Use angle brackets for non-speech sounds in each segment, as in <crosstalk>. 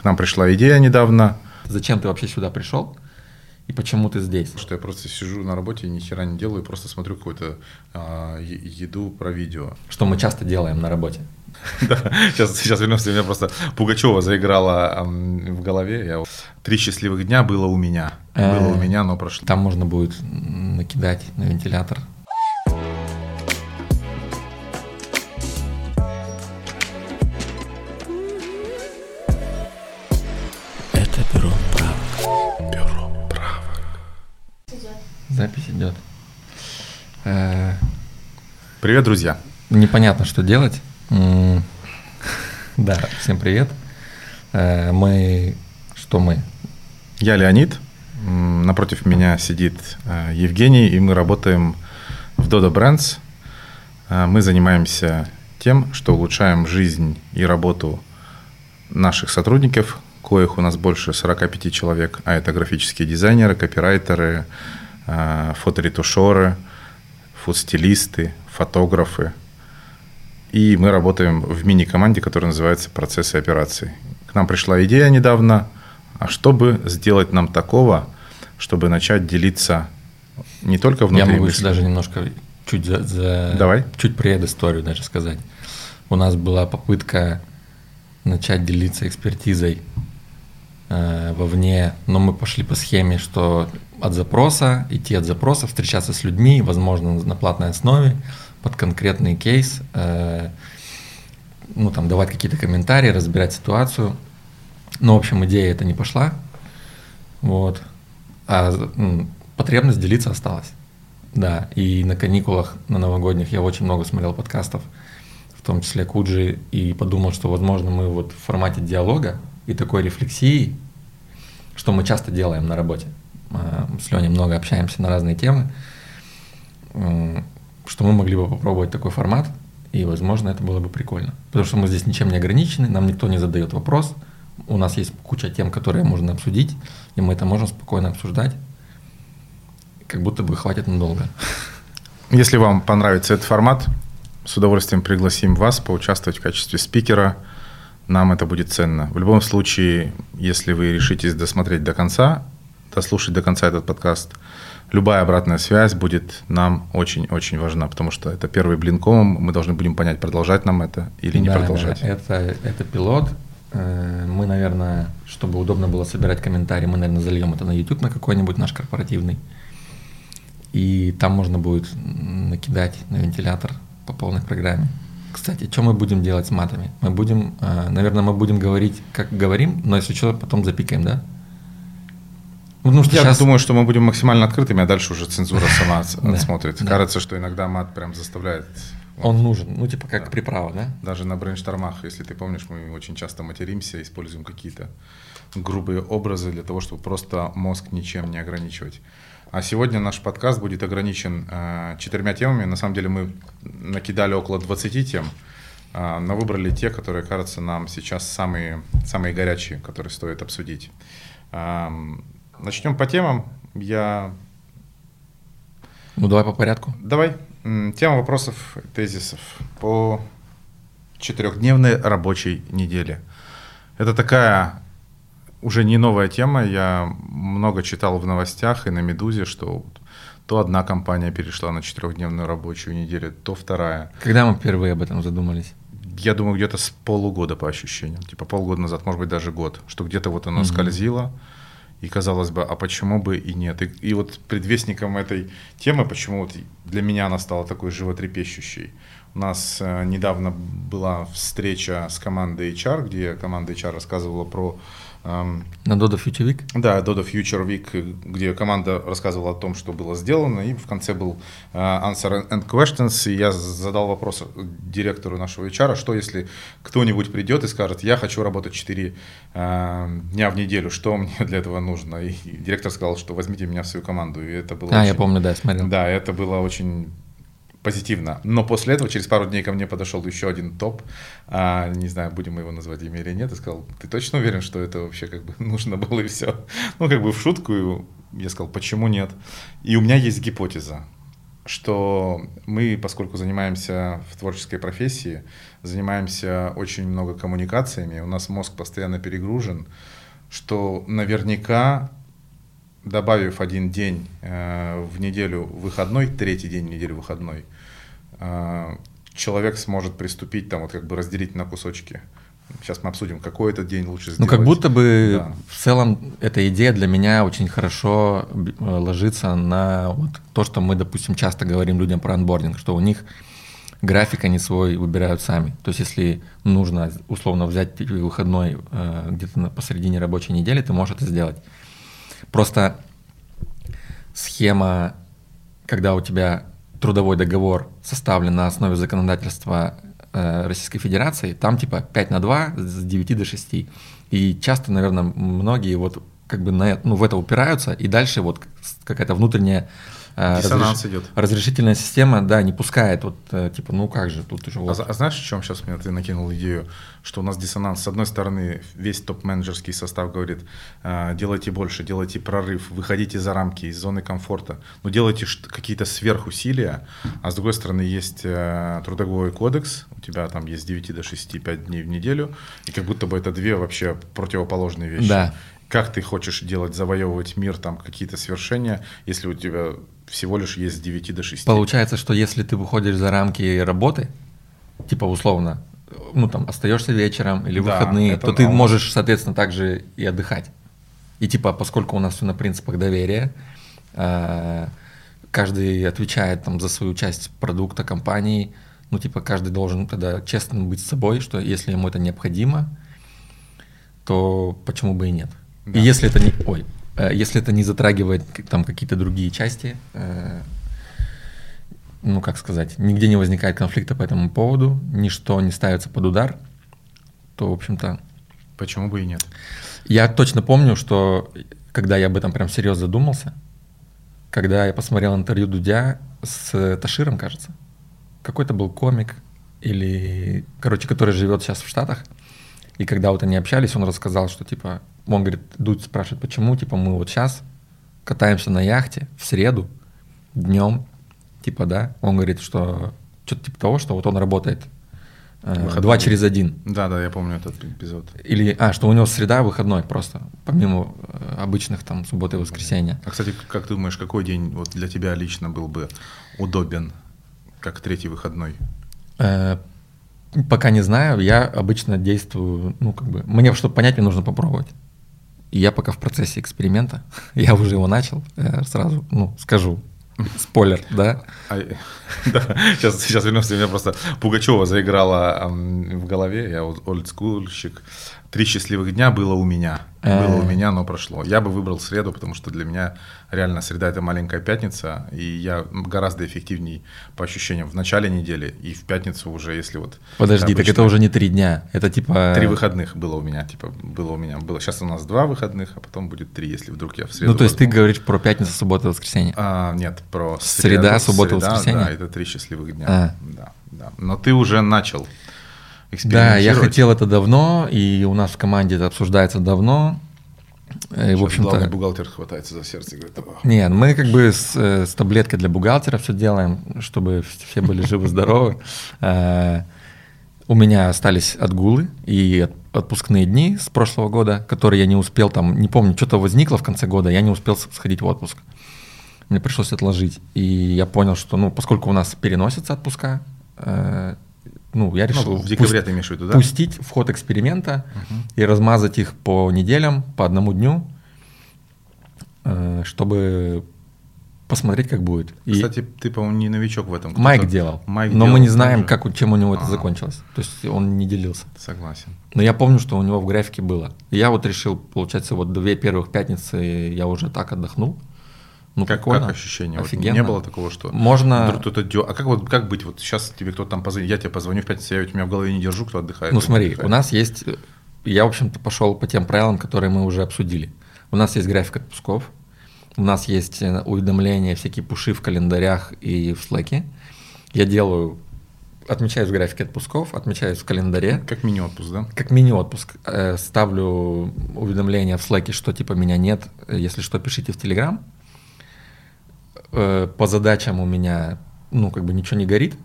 К нам пришла идея недавно. Зачем ты вообще сюда пришел? И почему ты здесь? Что я просто сижу на работе и ни хера не делаю, просто смотрю какую-то а, еду про видео. Что мы часто делаем на работе. <laughs> Да, сейчас, сейчас вернемся, у меня просто Пугачева заиграла в голове. Я... Три счастливых дня было у меня. Было у э, меня, но прошло. Там можно будет накидать на вентилятор идет. Э, привет, друзья. Непонятно, что делать. Да, всем привет. Э, мы... Что мы? Я Леонид. Напротив меня сидит э, Евгений, и мы работаем в Dodo Brands. Мы занимаемся тем, что улучшаем жизнь и работу наших сотрудников, коих у нас больше 45 человек, а это графические дизайнеры, копирайтеры, фоторетушеры, фудстилисты, фотографы. И мы работаем в мини-команде, которая называется «Процессы операций». К нам пришла идея недавно, а чтобы сделать нам такого, чтобы начать делиться не только внутри Я могу еще даже немножко чуть за, за Давай. чуть предысторию даже сказать. У нас была попытка начать делиться экспертизой э, вовне, но мы пошли по схеме, что от запроса, идти от запроса, встречаться с людьми, возможно, на платной основе, под конкретный кейс, э, ну, там, давать какие-то комментарии, разбирать ситуацию. Но, в общем, идея это не пошла. Вот. А ну, потребность делиться осталась. Да, и на каникулах, на новогодних я очень много смотрел подкастов, в том числе Куджи, и подумал, что, возможно, мы вот в формате диалога и такой рефлексии, что мы часто делаем на работе – с Леней много общаемся на разные темы, что мы могли бы попробовать такой формат, и, возможно, это было бы прикольно. Потому что мы здесь ничем не ограничены, нам никто не задает вопрос, у нас есть куча тем, которые можно обсудить, и мы это можем спокойно обсуждать, как будто бы хватит надолго. Если вам понравится этот формат, с удовольствием пригласим вас поучаствовать в качестве спикера. Нам это будет ценно. В любом случае, если вы решитесь досмотреть до конца, дослушать до конца этот подкаст. Любая обратная связь будет нам очень-очень важна, потому что это первый блинком, мы должны будем понять, продолжать нам это или не да, продолжать. Да, это, это пилот. Э, мы, наверное, чтобы удобно было собирать комментарии, мы, наверное, зальем это на YouTube, на какой-нибудь наш корпоративный. И там можно будет накидать на вентилятор по полной программе. Кстати, что мы будем делать с матами? Мы будем, э, наверное, мы будем говорить, как говорим, но если что, потом запикаем, да? Ну, что Я сейчас... думаю, что мы будем максимально открытыми, а дальше уже цензура сама <laughs> отсмотрит. Кажется, что иногда мат прям заставляет. Он нужен, ну типа как приправа, да? Даже на брейнштормах, если ты помнишь, мы очень часто материмся, используем какие-то грубые образы для того, чтобы просто мозг ничем не ограничивать. А сегодня наш подкаст будет ограничен э, четырьмя темами. На самом деле мы накидали около 20 тем, э, но выбрали те, которые кажутся нам сейчас самые, самые горячие, которые стоит обсудить. Начнем по темам. Я... Ну, давай по порядку. Давай. Тема вопросов, тезисов по четырехдневной рабочей неделе. Это такая уже не новая тема. Я много читал в новостях и на «Медузе», что то одна компания перешла на четырехдневную рабочую неделю, то вторая. Когда мы впервые об этом задумались? Я думаю, где-то с полугода по ощущениям. Типа полгода назад, может быть, даже год. Что где-то вот оно mm-hmm. скользило. И казалось бы, а почему бы и нет? И, и вот предвестником этой темы, почему вот для меня она стала такой животрепещущей. У нас э, недавно была встреча с командой HR, где команда HR рассказывала про на Dodo Future Week? Да, Dodo Future Week, где команда рассказывала о том, что было сделано, и в конце был э, Answer and Questions, и я задал вопрос директору нашего HR, что если кто-нибудь придет и скажет, я хочу работать 4 э, дня в неделю, что мне для этого нужно? И директор сказал, что возьмите меня в свою команду, и это было А, очень, я помню, да, смотрел. Да, это было очень позитивно. Но после этого, через пару дней ко мне подошел еще один топ, а, не знаю, будем мы его назвать имя или нет, и сказал, ты точно уверен, что это вообще как бы <laughs> нужно было и все? Ну, как бы в шутку я сказал, почему нет? И у меня есть гипотеза. что мы, поскольку занимаемся в творческой профессии, занимаемся очень много коммуникациями, у нас мозг постоянно перегружен, что наверняка, добавив один день э, в неделю выходной, третий день в неделю выходной, э, человек сможет приступить, там вот как бы разделить на кусочки. Сейчас мы обсудим, какой этот день лучше сделать. Ну, как будто бы да. в целом эта идея для меня очень хорошо э, ложится на вот то, что мы, допустим, часто говорим людям про анбординг, что у них график они свой выбирают сами. То есть если нужно условно взять выходной где-то посередине рабочей недели, ты можешь это сделать. Просто схема, когда у тебя трудовой договор составлен на основе законодательства э, Российской Федерации, там типа 5 на 2 с 9 до 6. И часто, наверное, многие вот как бы на, ну, в это упираются, и дальше вот какая-то внутренняя Диссонанс разреш... идет. Разрешительная система, да, не пускает, вот, э, типа, ну как же, тут уже вот. А, а знаешь, в чем сейчас мне ты накинул идею, что у нас диссонанс? С одной стороны, весь топ-менеджерский состав говорит, э, делайте больше, делайте прорыв, выходите за рамки из зоны комфорта, но делайте какие-то сверхусилия, а с другой стороны, есть трудовой кодекс, у тебя там есть с 9 до 6, 5 дней в неделю, и как будто бы это две вообще противоположные вещи. Да. Как ты хочешь делать, завоевывать мир, там какие-то свершения, если у тебя всего лишь есть с 9 до 6. Получается, что если ты выходишь за рамки работы, типа условно, ну там остаешься вечером или да, выходные, то ты можешь, соответственно, также и отдыхать. И типа, поскольку у нас все на принципах доверия, э, каждый отвечает там за свою часть продукта компании, ну типа каждый должен тогда честно быть с собой, что если ему это необходимо, то почему бы и нет. Да. И если это не, ой, если это не затрагивает там какие-то другие части, э, ну как сказать, нигде не возникает конфликта по этому поводу, ничто не ставится под удар, то, в общем-то... Почему бы и нет? Я точно помню, что когда я об этом прям серьезно задумался, когда я посмотрел интервью Дудя с Таширом, кажется, какой-то был комик, или, короче, который живет сейчас в Штатах, и когда вот они общались, он рассказал, что типа он говорит, Дудь спрашивает, почему, типа, мы вот сейчас катаемся на яхте в среду днем, типа, да, он говорит, что что-то типа того, что вот он работает э, два через один. Да, да, я помню этот эпизод. Или, а, что у него среда выходной просто, помимо э, обычных там субботы и воскресенья. А, кстати, как ты думаешь, какой день вот для тебя лично был бы удобен, как третий выходной? Э, пока не знаю, я обычно действую, ну, как бы, мне, чтобы понять, мне нужно попробовать. И я пока в процессе эксперимента, <laughs> я уже его начал, я сразу, ну, скажу, <laughs> спойлер, да? А, <laughs> да, сейчас, сейчас вернемся, у меня просто Пугачева заиграла в голове, я вот олдскульщик, Три счастливых дня было у меня. Было у меня, но прошло. Я бы выбрал среду, потому что для меня реально среда это маленькая пятница, и я гораздо эффективней по ощущениям в начале недели и в пятницу уже, если вот. Подожди, так это уже не три дня, это типа. Три выходных было у меня, типа было у меня было. Сейчас у нас два выходных, а потом будет три, если вдруг я в среду. Ну то есть ты говоришь про пятницу, субботу, воскресенье? А, нет, про среду, среда, суббота, среда, воскресенье. Да, это три счастливых дня. А. Да, да. Но ты уже начал. Да, я хотел это давно, и у нас в команде это обсуждается давно. И, в общем-то, главный бухгалтер хватается за сердце и говорит, Нет, мы как бы с, э, с таблеткой для бухгалтера все делаем, чтобы все были живы-здоровы. <laughs> Э, у меня остались отгулы и отпускные дни с прошлого года, которые я не успел там, не помню, что-то возникло в конце года, я не успел сходить в отпуск. Мне пришлось отложить. И я понял, что, ну, поскольку у нас переносятся отпуска, э, ну, я решил ну, в декабре пусть, ты имеешь в виду, да? пустить в ход эксперимента угу. и размазать их по неделям, по одному дню, э, чтобы посмотреть, как будет. Кстати, и ты, по-моему, не новичок в этом. Майк делал, Майк но делал мы не знаем, как, чем у него это закончилось. То есть он не делился. Согласен. Но я помню, что у него в графике было. Я вот решил, получается, вот две первых пятницы я уже так отдохнул. Ну, как, как ощущение? Офигенно. Вот не было такого, что можно. Вдруг кто-то дё... А как вот как быть? Вот сейчас тебе кто-то там позвонит, я тебе позвоню в пятницу, я у меня в голове не держу, кто отдыхает. Ну смотри, отдыхает. у нас есть, я в общем-то пошел по тем правилам, которые мы уже обсудили. У нас есть график отпусков, у нас есть э, уведомления, всякие пуши в календарях и в слэке. Я делаю отмечаюсь в графике отпусков, отмечаюсь в календаре. Как мини-отпуск, да? Как мини-отпуск. Э, ставлю уведомления в слэке, что типа меня нет, если что, пишите в Телеграм э, по задачам у меня, ну, как бы ничего не горит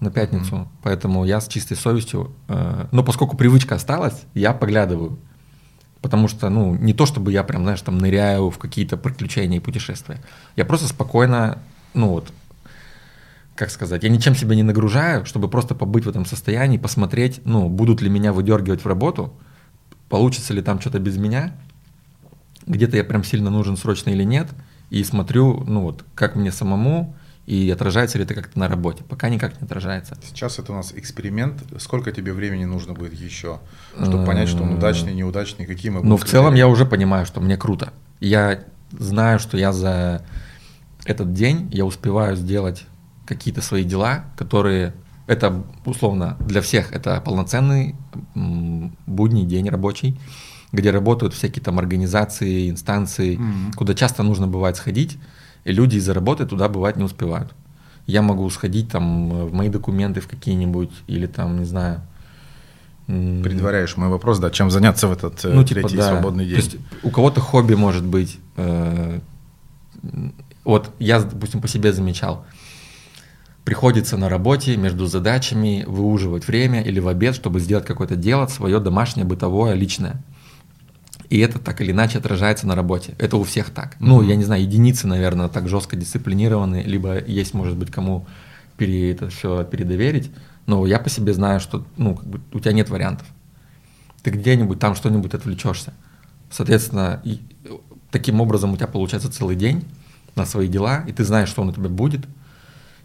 на пятницу, mm-hmm. поэтому я с чистой совестью, э, но поскольку привычка осталась, я поглядываю. Потому что, ну, не то чтобы я прям, знаешь, там ныряю в какие-то приключения и путешествия. Я просто спокойно, ну вот, как сказать, я ничем себя не нагружаю, чтобы просто побыть в этом состоянии, посмотреть, ну, будут ли меня выдергивать в работу, получится ли там что-то без меня, где-то я прям сильно нужен срочно или нет, и смотрю, ну вот, как мне самому, и отражается ли это как-то на работе. Пока никак не отражается. Сейчас это у нас эксперимент. Сколько тебе времени нужно будет еще, чтобы понять, что он удачный, неудачный, какие мы Ну, в целом я уже понимаю, что мне круто. Я знаю, что я за этот день я успеваю сделать какие-то свои дела, которые это условно для всех это полноценный будний день рабочий, где работают всякие там организации, инстанции, mm-hmm. куда часто нужно бывает сходить и люди из-за работы туда бывать не успевают. Я могу сходить там в мои документы в какие-нибудь, или там, не знаю. Предваряешь мой вопрос, да, чем заняться в этот э, ну, типа, третий да. свободный день. То есть у кого-то хобби может быть. Э, вот я, допустим, по себе замечал. Приходится на работе между задачами выуживать время или в обед, чтобы сделать какое-то дело свое домашнее, бытовое, личное и это так или иначе отражается на работе. Это у всех так. Ну, я не знаю, единицы, наверное, так жестко дисциплинированы, либо есть, может быть, кому пере, это все передоверить. Но я по себе знаю, что ну, как бы, у тебя нет вариантов. Ты где-нибудь там что-нибудь отвлечешься. Соответственно, и, таким образом у тебя получается целый день на свои дела, и ты знаешь, что он у тебя будет,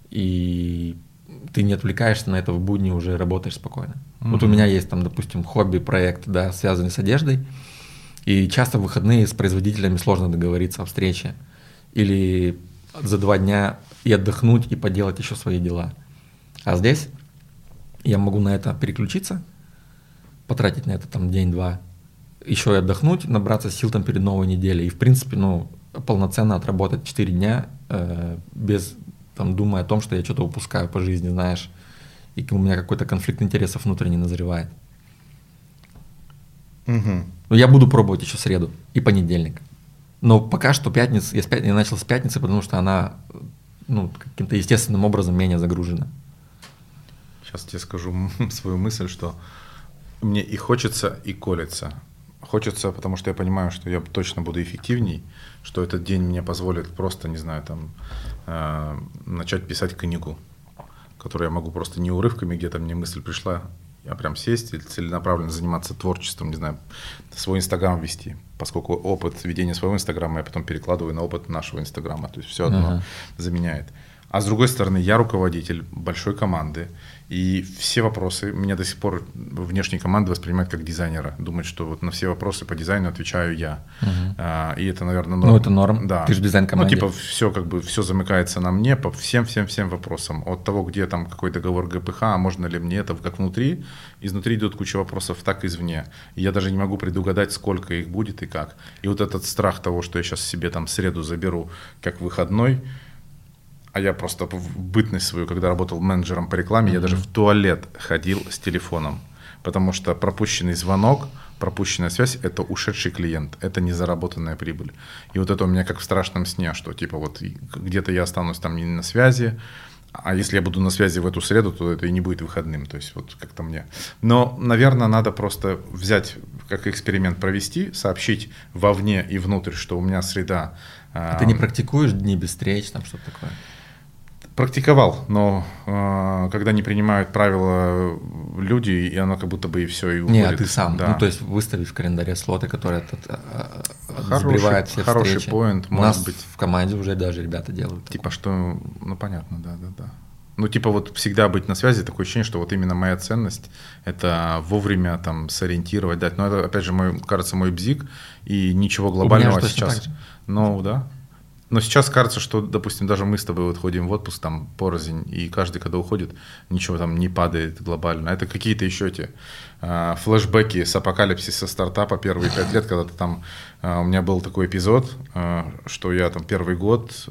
и ты не отвлекаешься на это в будни, уже работаешь спокойно. Mm-hmm. Вот у меня есть там, допустим, хобби, проект, да, связанный с одеждой, и часто в выходные с производителями сложно договориться о встрече. Или за два дня и отдохнуть, и поделать еще свои дела. А здесь я могу на это переключиться, потратить на это там день-два, еще и отдохнуть, набраться сил там перед новой неделей. И, в принципе, ну, полноценно отработать 4 дня э, без там, думая о том, что я что-то упускаю по жизни, знаешь, и у меня какой-то конфликт интересов внутренне назревает. Угу. Но я буду пробовать еще среду и понедельник. Но пока что пятница, я, я начал с пятницы, потому что она ну, каким-то естественным образом менее загружена. Сейчас тебе скажу <laughs> свою мысль, что мне и хочется, и колется. Хочется, потому что я понимаю, что я точно буду эффективней, что этот день мне позволит просто, не знаю, там, э, начать писать книгу, которую я могу просто не урывками, где-то мне мысль пришла, а прям сесть или целенаправленно заниматься творчеством, не знаю, свой Инстаграм вести, поскольку опыт ведения своего Инстаграма я потом перекладываю на опыт нашего Инстаграма, то есть все одно uh-huh. заменяет. А с другой стороны, я руководитель большой команды, и все вопросы, меня до сих пор внешние команды воспринимают как дизайнера. Думают, что вот на все вопросы по дизайну отвечаю я. Угу. А, и это, наверное, норм. Ну, это норм. Да. Ты же дизайн команды. Ну, типа, все как бы, все замыкается на мне по всем-всем-всем вопросам. От того, где там какой договор ГПХ, а можно ли мне это как внутри, изнутри идет куча вопросов, так и извне. И я даже не могу предугадать, сколько их будет и как. И вот этот страх того, что я сейчас себе там среду заберу как выходной, а я просто в бытность свою, когда работал менеджером по рекламе, mm-hmm. я даже в туалет ходил с телефоном, потому что пропущенный звонок, пропущенная связь – это ушедший клиент, это не заработанная прибыль. И вот это у меня как в страшном сне, что типа вот где-то я останусь там не на связи, а если я буду на связи в эту среду, то это и не будет выходным. То есть вот как-то мне. Но, наверное, надо просто взять, как эксперимент провести, сообщить вовне и внутрь, что у меня среда. А ты не практикуешь дни без встреч, там что-то такое? Практиковал, но э, когда не принимают правила люди, и оно как будто бы и все и уходит. Не, а ты сам, да. ну то есть выставить в календаре слоты, которые от, от, от, сбривают все хороший встречи. поинт, может нас быть. в команде уже даже ребята делают. Типа что, ну понятно, да, да, да. Ну, типа вот всегда быть на связи, такое ощущение, что вот именно моя ценность – это вовремя там сориентировать, дать. Но это, опять же, мой, кажется, мой бзик, и ничего глобального сейчас. Ну, да, но сейчас кажется, что, допустим, даже мы с тобой вот ходим в отпуск там порознь, и каждый, когда уходит, ничего там не падает глобально. Это какие-то еще эти э, флешбеки с апокалипсиса стартапа первые пять лет, когда ты там... Э, у меня был такой эпизод, э, что я там первый год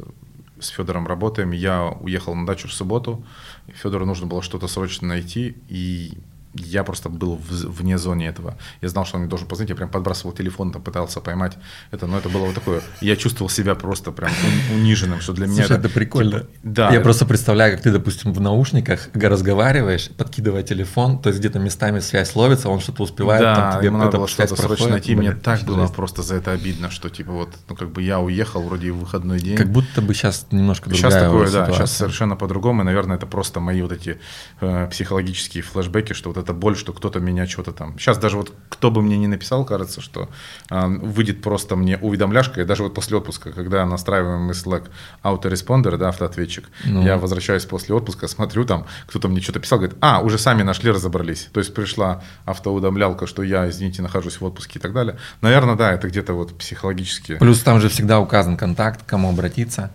с Федором работаем, я уехал на дачу в субботу, Федору нужно было что-то срочно найти, и я просто был в, вне зоны этого. Я знал, что он мне должен позвонить, я прям подбрасывал телефон, там пытался поймать это, но это было вот такое. Я чувствовал себя просто прям униженным, что для меня Слушай, это, это прикольно. Типа, да. Я это... просто представляю, как ты, допустим, в наушниках разговариваешь, подкидывая телефон, то есть где-то местами связь ловится, он что-то успевает, да, там тебе ему надо было что-то срочно найти, мне так было жесть. просто за это обидно, что типа вот, ну как бы я уехал вроде в выходной день. Как будто бы сейчас немножко другая Сейчас такое, ситуация. да, сейчас совершенно по-другому, и, наверное, это просто мои вот эти э, психологические флешбеки, что вот эта боль, что кто-то меня что-то там. Сейчас даже вот кто бы мне не написал, кажется, что э, выйдет просто мне уведомляшка, и даже вот после отпуска, когда настраиваем мы Slack autoresponder, да, автоответчик, ну. я возвращаюсь после отпуска, смотрю там, кто-то мне что-то писал, говорит, а, уже сами нашли, разобрались. То есть пришла автоуведомлялка, что я, извините, нахожусь в отпуске и так далее. Наверное, да, это где-то вот психологически. Плюс там же всегда указан контакт, к кому обратиться.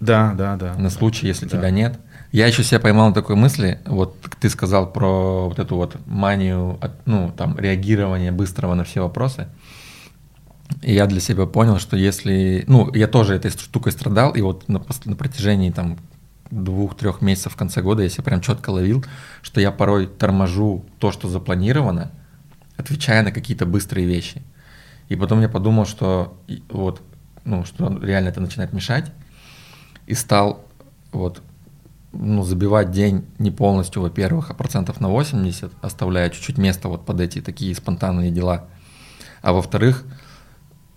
Да, да, да. На случай, если да. тебя нет. Я еще себя поймал на такой мысли, вот ты сказал про вот эту вот манию, ну, там, реагирования быстрого на все вопросы. И я для себя понял, что если, ну, я тоже этой штукой страдал, и вот на, на протяжении там двух-трех месяцев в конце года я себя прям четко ловил, что я порой торможу то, что запланировано, отвечая на какие-то быстрые вещи. И потом я подумал, что вот, ну, что реально это начинает мешать, и стал вот ну, забивать день не полностью, во-первых, а процентов на 80, оставляя чуть-чуть места вот под эти такие спонтанные дела. А во-вторых,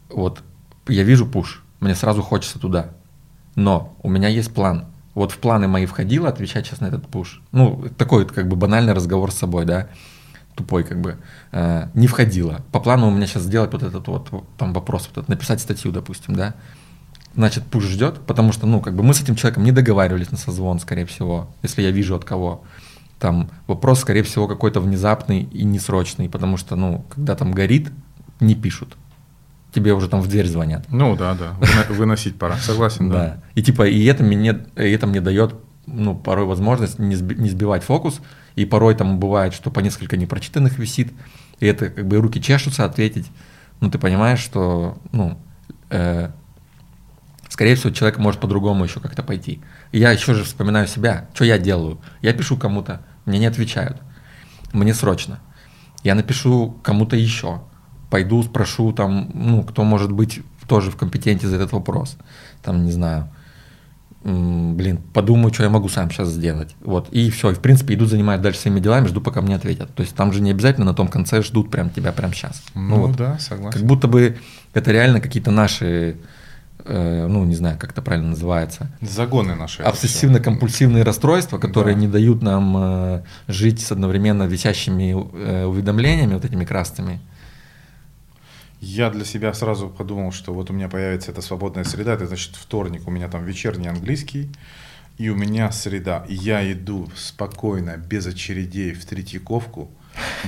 вот я вижу пуш, мне сразу хочется туда. Но у меня есть план. Вот в планы мои входило отвечать сейчас на этот пуш. Ну, такой как бы банальный разговор с собой, да, тупой как бы. Э, не входило. По плану у меня сейчас сделать вот этот вот, там вопрос, вот этот, написать статью, допустим, да значит, пуш ждет, потому что, ну, как бы мы с этим человеком не договаривались на созвон, скорее всего, если я вижу от кого. Там вопрос, скорее всего, какой-то внезапный и несрочный, потому что, ну, когда там горит, не пишут. Тебе уже там в дверь звонят. Ну да, да, выносить пора, согласен, да. да. И типа, и это мне, это мне дает, ну, порой возможность не, сби, не сбивать фокус, и порой там бывает, что по несколько непрочитанных висит, и это как бы руки чешутся ответить, ну, ты понимаешь, что, ну, э, скорее всего, человек может по-другому еще как-то пойти. И я еще же вспоминаю себя, что я делаю. Я пишу кому-то, мне не отвечают, мне срочно. Я напишу кому-то еще, пойду спрошу там, ну, кто может быть тоже в компетенции за этот вопрос. Там, не знаю, блин, подумаю, что я могу сам сейчас сделать. Вот, и все, и в принципе иду занимаюсь дальше своими делами, жду, пока мне ответят. То есть там же не обязательно на том конце ждут прям тебя прямо сейчас. Ну, ну вот, да, согласен. Как будто бы это реально какие-то наши Э, ну, не знаю, как это правильно называется. Загоны наши. Обсессивно-компульсивные расстройства, которые да. не дают нам э, жить с одновременно висящими э, уведомлениями, вот этими красными. Я для себя сразу подумал, что вот у меня появится эта свободная среда, это значит вторник, у меня там вечерний английский, и у меня среда, и я иду спокойно, без очередей в Третьяковку,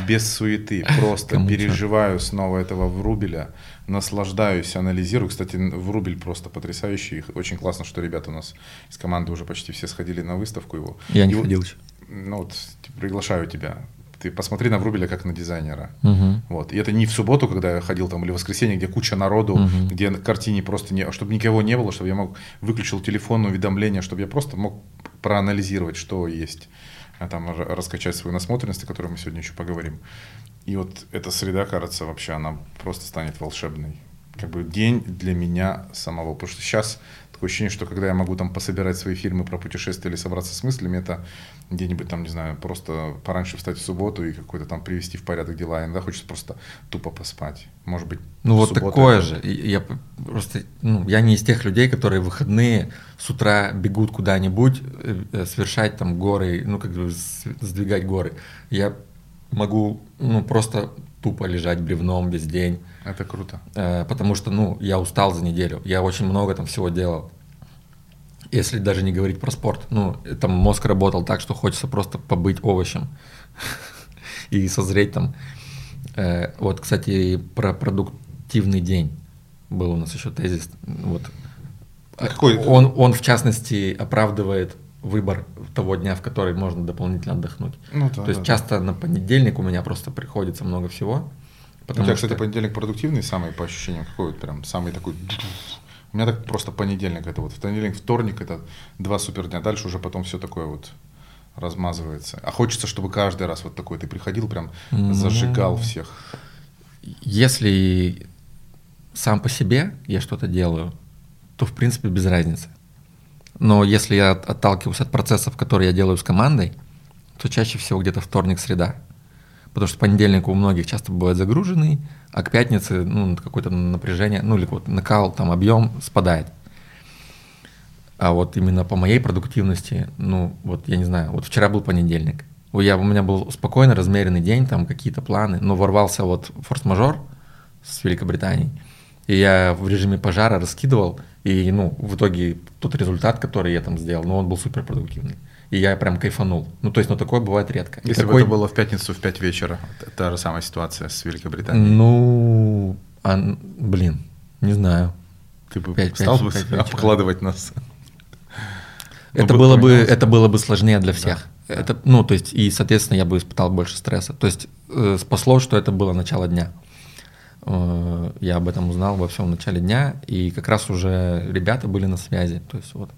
без суеты, <laughs> просто переживаю снова этого Врубеля, наслаждаюсь, анализирую. Кстати, Врубель просто потрясающий. Очень классно, что ребята у нас из команды уже почти все сходили на выставку его. Я не ходил еще. Ну вот, приглашаю тебя. Ты посмотри на Врубеля как на дизайнера. Угу. Вот. И это не в субботу, когда я ходил там, или в воскресенье, где куча народу, угу. где на картине просто не... Чтобы никого не было, чтобы я мог... Выключил телефон, уведомления, чтобы я просто мог проанализировать, что есть а там раскачать свою насмотренность, о которой мы сегодня еще поговорим. И вот эта среда, кажется, вообще она просто станет волшебной. Как бы день для меня самого. Потому что сейчас такое ощущение, что когда я могу там пособирать свои фильмы про путешествия или собраться с мыслями, это где-нибудь там, не знаю, просто пораньше встать в субботу и какой-то там привести в порядок дела. Иногда хочется просто тупо поспать. Может быть, Ну вот такое это... же. Я просто, ну, я не из тех людей, которые в выходные с утра бегут куда-нибудь, э, э, совершать там горы, ну как бы сдвигать горы. Я могу, ну просто тупо лежать бревном весь день. Это круто. Э, потому что, ну, я устал за неделю. Я очень много там всего делал если даже не говорить про спорт, ну, там мозг работал так, что хочется просто побыть овощем <laughs> и созреть там. Э, вот, кстати, про продуктивный день был у нас еще тезис. Вот. Какой? Он, он, в частности, оправдывает выбор того дня, в который можно дополнительно отдохнуть. Ну, да, То есть да, часто да. на понедельник у меня просто приходится много всего. Потому у тебя, что... кстати, понедельник продуктивный самый по ощущениям? Какой вот прям самый такой у меня так просто понедельник это вот, понедельник, вторник это два супер дня, дальше уже потом все такое вот размазывается. А хочется, чтобы каждый раз вот такой ты приходил, прям зажигал всех. Если сам по себе я что-то делаю, то в принципе без разницы. Но если я отталкиваюсь от процессов, которые я делаю с командой, то чаще всего где-то вторник-среда. Потому что понедельник у многих часто бывает загруженный, а к пятнице ну, какое-то напряжение, ну или вот накал, там объем спадает. А вот именно по моей продуктивности, ну вот я не знаю, вот вчера был понедельник, у меня был спокойный, размеренный день, там какие-то планы, но ворвался вот форс-мажор с Великобританией, и я в режиме пожара раскидывал, и ну в итоге тот результат, который я там сделал, ну он был супер продуктивный. И я прям кайфанул. Ну, то есть, ну, такое бывает редко. Если такой... бы это было в пятницу в 5 вечера, та же самая ситуация с Великобританией. Ну, а, блин, не знаю. Ты бы 5, стал 5, бы 5 обкладывать нас? Это было, бы, это было бы сложнее для всех. Да. Это, ну, то есть, и, соответственно, я бы испытал больше стресса. То есть, э, спасло, что это было начало дня. Э, я об этом узнал во всем начале дня, и как раз уже ребята были на связи. То есть, вот.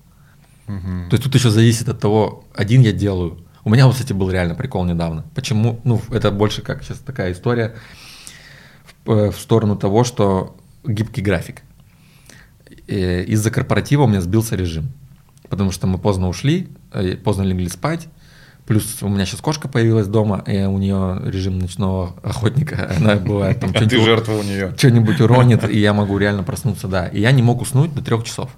Угу. То есть, тут еще зависит от того, один я делаю. У меня, вот, кстати, был реально прикол недавно. Почему? Ну, это больше как сейчас такая история в, э, в сторону того, что гибкий график. Из-за корпоратива у меня сбился режим потому что мы поздно ушли, э, поздно легли спать. Плюс у меня сейчас кошка появилась дома, и у нее режим ночного охотника. <laughs> Она бывает там что-нибудь, жертва у нее. что-нибудь уронит, <laughs> и я могу реально проснуться, да. И я не мог уснуть до трех часов.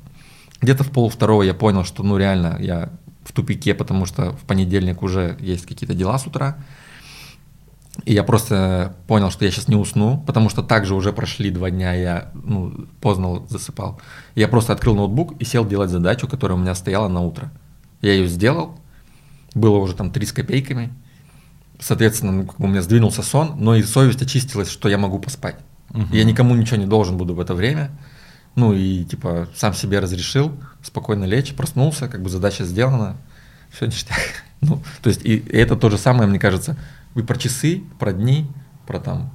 Где-то в пол второго я понял, что ну реально я в тупике, потому что в понедельник уже есть какие-то дела с утра. И я просто понял, что я сейчас не усну, потому что также уже прошли два дня, я ну, поздно засыпал. Я просто открыл ноутбук и сел делать задачу, которая у меня стояла на утро. Я ее сделал, было уже там три с копейками. Соответственно, ну, как бы у меня сдвинулся сон, но и совесть очистилась, что я могу поспать. Угу. Я никому ничего не должен буду в это время. Ну и типа сам себе разрешил спокойно лечь, проснулся, как бы задача сделана, все ништяк. <laughs> Ну, то есть и это то же самое, мне кажется, вы про часы, про дни, про там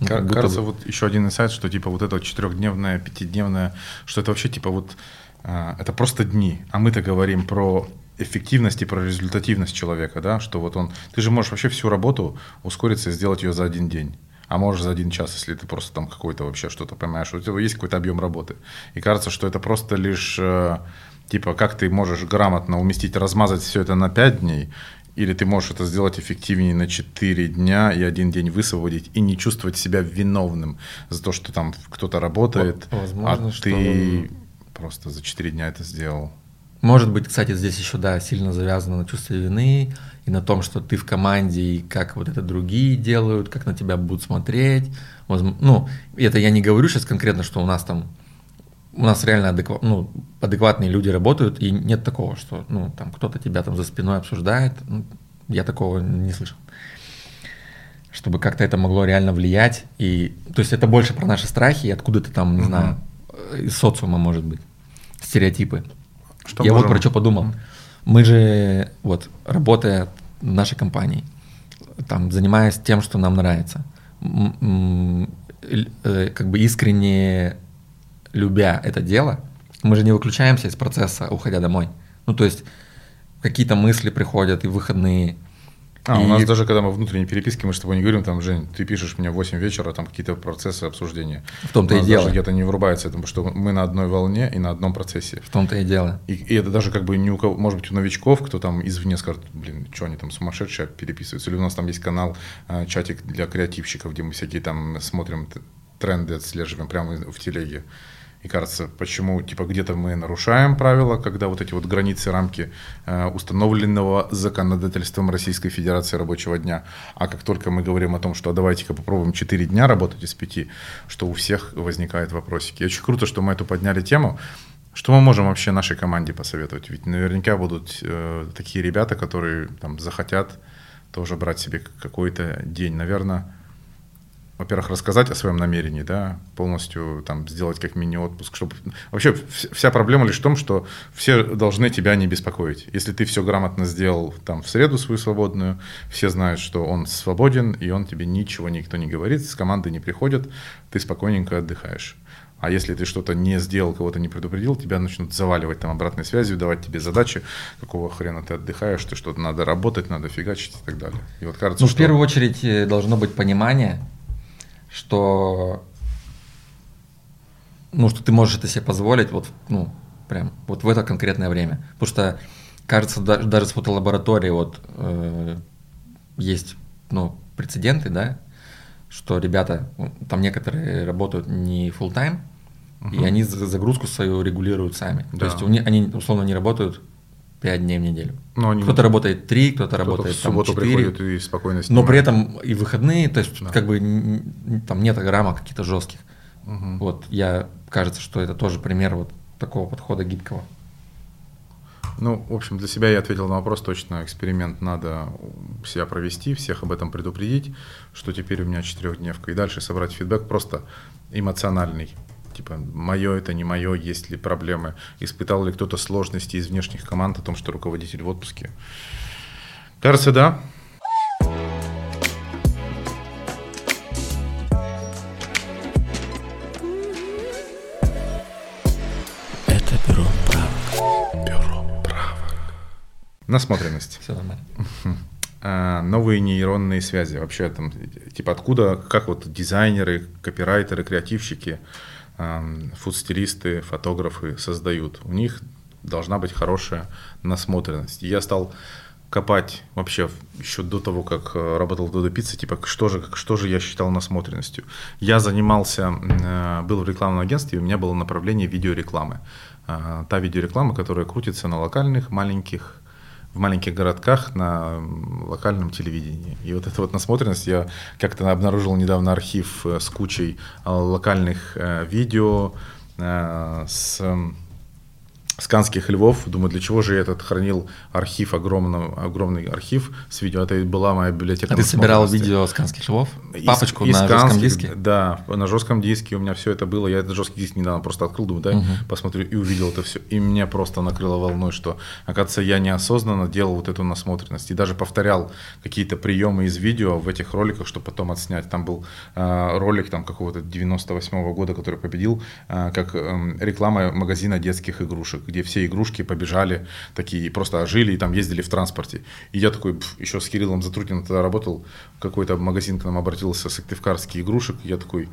ну, Кажется, бы... вот еще один инсайт, что типа вот это четырехдневное, пятидневное, что это вообще типа вот а, это просто дни, а мы-то говорим про эффективность и про результативность человека, да, что вот он, ты же можешь вообще всю работу ускориться и сделать ее за один день а можешь за один час, если ты просто там какой-то вообще что-то понимаешь, у тебя есть какой-то объем работы. И кажется, что это просто лишь, э, типа, как ты можешь грамотно уместить, размазать все это на 5 дней, или ты можешь это сделать эффективнее на 4 дня и один день высвободить и не чувствовать себя виновным за то, что там кто-то работает, Возможно, а что... ты просто за 4 дня это сделал. Может быть, кстати, здесь еще, да, сильно завязано на чувстве вины и на том, что ты в команде, и как вот это другие делают, как на тебя будут смотреть. Ну, это я не говорю сейчас конкретно, что у нас там у нас реально адекват, ну, адекватные люди работают, и нет такого, что ну, там кто-то тебя там за спиной обсуждает. Ну, я такого не слышал. Чтобы как-то это могло реально влиять. И, то есть это больше про наши страхи, и откуда-то там, не uh-huh. знаю, из социума, может быть, стереотипы. Что я можем? вот про что подумал. Мы же, вот, работая в нашей компании, там, занимаясь тем, что нам нравится, э, как бы искренне любя это дело, мы же не выключаемся из процесса, уходя домой. Ну, то есть какие-то мысли приходят и выходные. А, и... у нас даже когда мы внутренней переписке, мы с тобой не говорим, там, Жень, ты пишешь мне в 8 вечера, там какие-то процессы обсуждения. В том-то и дело. где-то не врубается, потому что мы на одной волне и на одном процессе. В том-то и дело. И, и это даже как бы не у кого, может быть, у новичков, кто там извне скажет, блин, что они там сумасшедшие переписываются. Или у нас там есть канал, а, чатик для креативщиков, где мы всякие там смотрим тренды, отслеживаем прямо в телеге. И кажется, почему типа где-то мы нарушаем правила, когда вот эти вот границы, рамки э, установленного законодательством Российской Федерации рабочего дня. А как только мы говорим о том, что давайте-ка попробуем 4 дня работать из 5, что у всех возникают вопросики. Очень круто, что мы эту подняли тему. Что мы можем вообще нашей команде посоветовать? Ведь наверняка будут э, такие ребята, которые там захотят тоже брать себе какой-то день. Наверное, во-первых, рассказать о своем намерении, да, полностью там сделать как мини-отпуск, чтобы... Вообще вся проблема лишь в том, что все должны тебя не беспокоить. Если ты все грамотно сделал там в среду свою свободную, все знают, что он свободен, и он тебе ничего никто не говорит, с командой не приходят, ты спокойненько отдыхаешь. А если ты что-то не сделал, кого-то не предупредил, тебя начнут заваливать там обратной связью, давать тебе задачи, какого хрена ты отдыхаешь, ты что-то надо работать, надо фигачить и так далее. И вот кажется, ну, что... в первую очередь э, должно быть понимание, что ну, что ты можешь это себе позволить вот, ну, прям вот в это конкретное время. Потому что, кажется, даже, даже с фотолабораторией вот э, есть, ну, прецеденты, да, что ребята, там некоторые работают не full time, угу. и они загрузку свою регулируют сами. Да. То есть они условно не работают 5 дней в неделю. Но они... Кто-то работает 3, кто-то, кто-то работает в субботу там, 4. приходит и спокойно снимает. Но при этом и выходные, то есть да. как бы там нет рамок каких-то жестких. Угу. Вот я кажется, что это тоже пример вот такого подхода гибкого. Ну, в общем, для себя я ответил на вопрос точно. Эксперимент надо себя провести, всех об этом предупредить, что теперь у меня четырехдневка. И дальше собрать фидбэк просто эмоциональный. Типа, мое это не мое, есть ли проблемы, испытал ли кто-то сложности из внешних команд о том, что руководитель в отпуске. Кажется, да. Насмотренность. Все нормально. А, новые нейронные связи. Вообще там, типа откуда, как вот дизайнеры, копирайтеры, креативщики, фудстилисты, фотографы создают. У них должна быть хорошая насмотренность. Я стал копать вообще еще до того, как э, работал в Додо Пицце, типа, что же, что же я считал насмотренностью. Я занимался, э, был в рекламном агентстве, у меня было направление видеорекламы. А, та видеореклама, которая крутится на локальных маленьких в маленьких городках на локальном телевидении. И вот эта вот насмотренность, я как-то обнаружил недавно архив э, с кучей э, локальных э, видео, с Сканских львов. Думаю, для чего же я этот хранил архив, огромный, огромный архив с видео. Это была моя библиотека. А ты собирал видео сканских львов? Папочку из, на жестком диске? Да, на жестком диске у меня все это было. Я этот жесткий диск недавно просто открыл, думаю, да, угу. посмотрю и увидел это все. И меня просто накрыло волной, что, оказывается, я неосознанно делал вот эту насмотренность. И даже повторял какие-то приемы из видео в этих роликах, чтобы потом отснять. Там был э, ролик там какого-то 98 -го года, который победил, э, как э, реклама магазина детских игрушек где все игрушки побежали такие, просто ожили и там ездили в транспорте. И я такой, пф, еще с Кириллом Затрудиным тогда работал, какой-то магазин к нам обратился, сыктывкарских игрушек, я такой,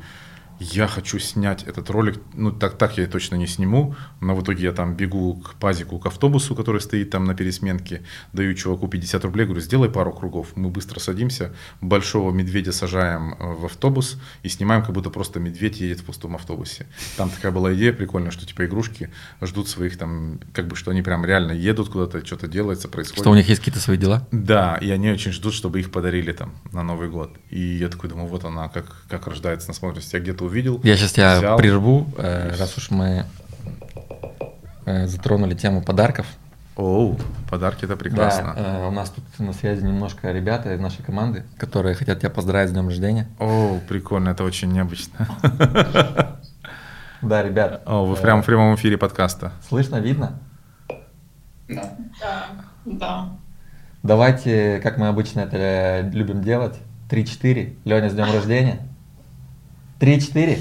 я хочу снять этот ролик, ну так, так я точно не сниму, но в итоге я там бегу к пазику, к автобусу, который стоит там на пересменке, даю чуваку 50 рублей, говорю, сделай пару кругов, мы быстро садимся, большого медведя сажаем э, в автобус и снимаем, как будто просто медведь едет в пустом автобусе. Там такая была идея прикольная, что типа игрушки ждут своих там, как бы, что они прям реально едут куда-то, что-то делается, происходит. Что у них есть какие-то свои дела? Да, и они очень ждут, чтобы их подарили там на Новый год. И я такой думаю, вот она, как, как рождается насмотренность. Я где-то увидел. Я сейчас тебя взял, прерву, э, раз уж мы э, затронули тему подарков. Оу, подарки это прекрасно. Да, э, у нас тут на связи немножко ребята из нашей команды, которые хотят тебя поздравить с днем рождения. Оу, прикольно, это очень необычно. Да, ребят. О, вы прямо в прямом эфире подкаста. Слышно, видно? Да. Да. Давайте, как мы обычно это любим делать, 3-4. Леня, с днем <laughs> рождения. Три-четыре.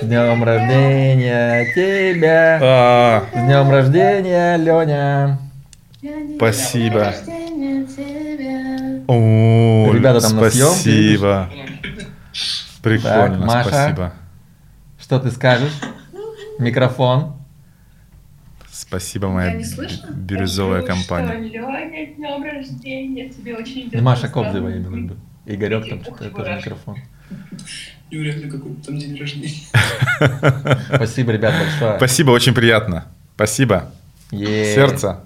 С днем рождения тебя! А. С днем рождения, Леня! Спасибо. О, Ребята там спасибо. Прикольно, так, Маша, спасибо. Что ты скажешь? Микрофон. Спасибо, моя бирюзовая компания. Леня, днем рождения, тебе очень идет. Маша Кобзева, я имею в виду. Игорек там что-то, тоже микрофон. Юрий, какой-то там день рождения. <laughs> Спасибо, ребят, большое. Спасибо, очень приятно. Спасибо. Сердце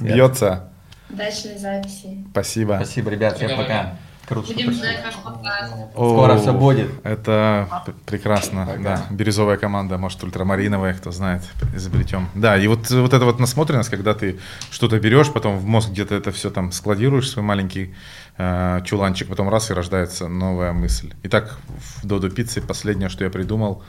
бьется. Удачной записи. Спасибо. Спасибо, ребят, всем пока. Круто, Будем ждать ваш подкаст. Скоро все будет. Это прекрасно, Пока. да. Бирюзовая команда, может, ультрамариновая, кто знает, изобретем. Да, и вот, вот эта вот насмотренность, когда ты что-то берешь, потом в мозг где-то это все там складируешь, свой маленький э, чуланчик, потом раз и рождается новая мысль. Итак, в Додо Пицце последнее, что я придумал,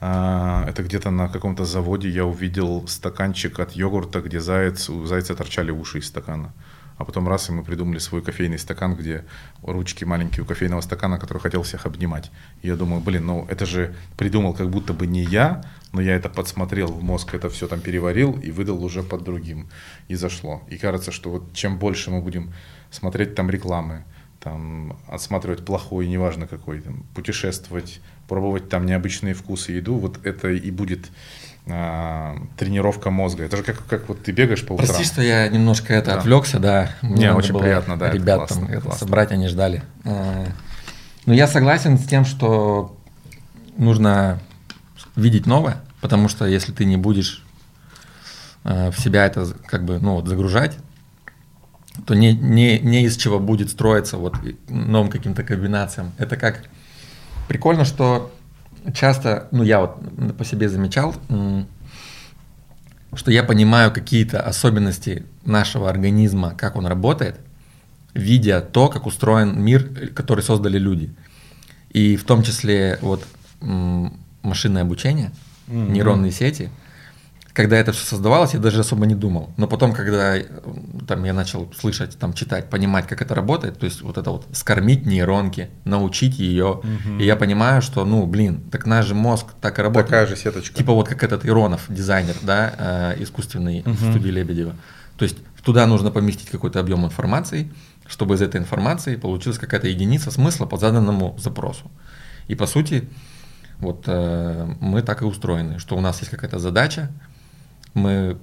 э, это где-то на каком-то заводе я увидел стаканчик от йогурта, где заяц, у зайца торчали уши из стакана. А потом раз, и мы придумали свой кофейный стакан, где ручки маленькие у кофейного стакана, который хотел всех обнимать. И я думаю, блин, ну это же придумал как будто бы не я, но я это подсмотрел в мозг, это все там переварил и выдал уже под другим. И зашло. И кажется, что вот чем больше мы будем смотреть там рекламы, там, отсматривать плохой, неважно какой, там, путешествовать, пробовать там необычные вкусы, еду, вот это и будет а, тренировка мозга. Это же как, как вот ты бегаешь по утрам. Прости, что я немножко это да. отвлекся, да. Мне Не, очень приятно, да. Ребят это классно, там классно. собрать они ждали. А, но я согласен с тем, что нужно видеть новое, потому что если ты не будешь а, в себя это как бы ну, вот, загружать, то не, не, не из чего будет строиться вот новым каким-то комбинациям. Это как прикольно, что часто, ну я вот по себе замечал, что я понимаю какие-то особенности нашего организма, как он работает, видя то, как устроен мир, который создали люди. И в том числе вот машинное обучение, mm-hmm. нейронные сети – когда это все создавалось, я даже особо не думал. Но потом, когда там, я начал слышать, там, читать, понимать, как это работает, то есть вот это вот скормить нейронки, научить ее, угу. и я понимаю, что, ну, блин, так наш же мозг так и работает. Такая же сеточка. Типа вот как этот Иронов, дизайнер, да, э, искусственный угу. в студии Лебедева. То есть туда нужно поместить какой-то объем информации, чтобы из этой информации получилась какая-то единица смысла по заданному запросу. И по сути, вот э, мы так и устроены, что у нас есть какая-то задача, мы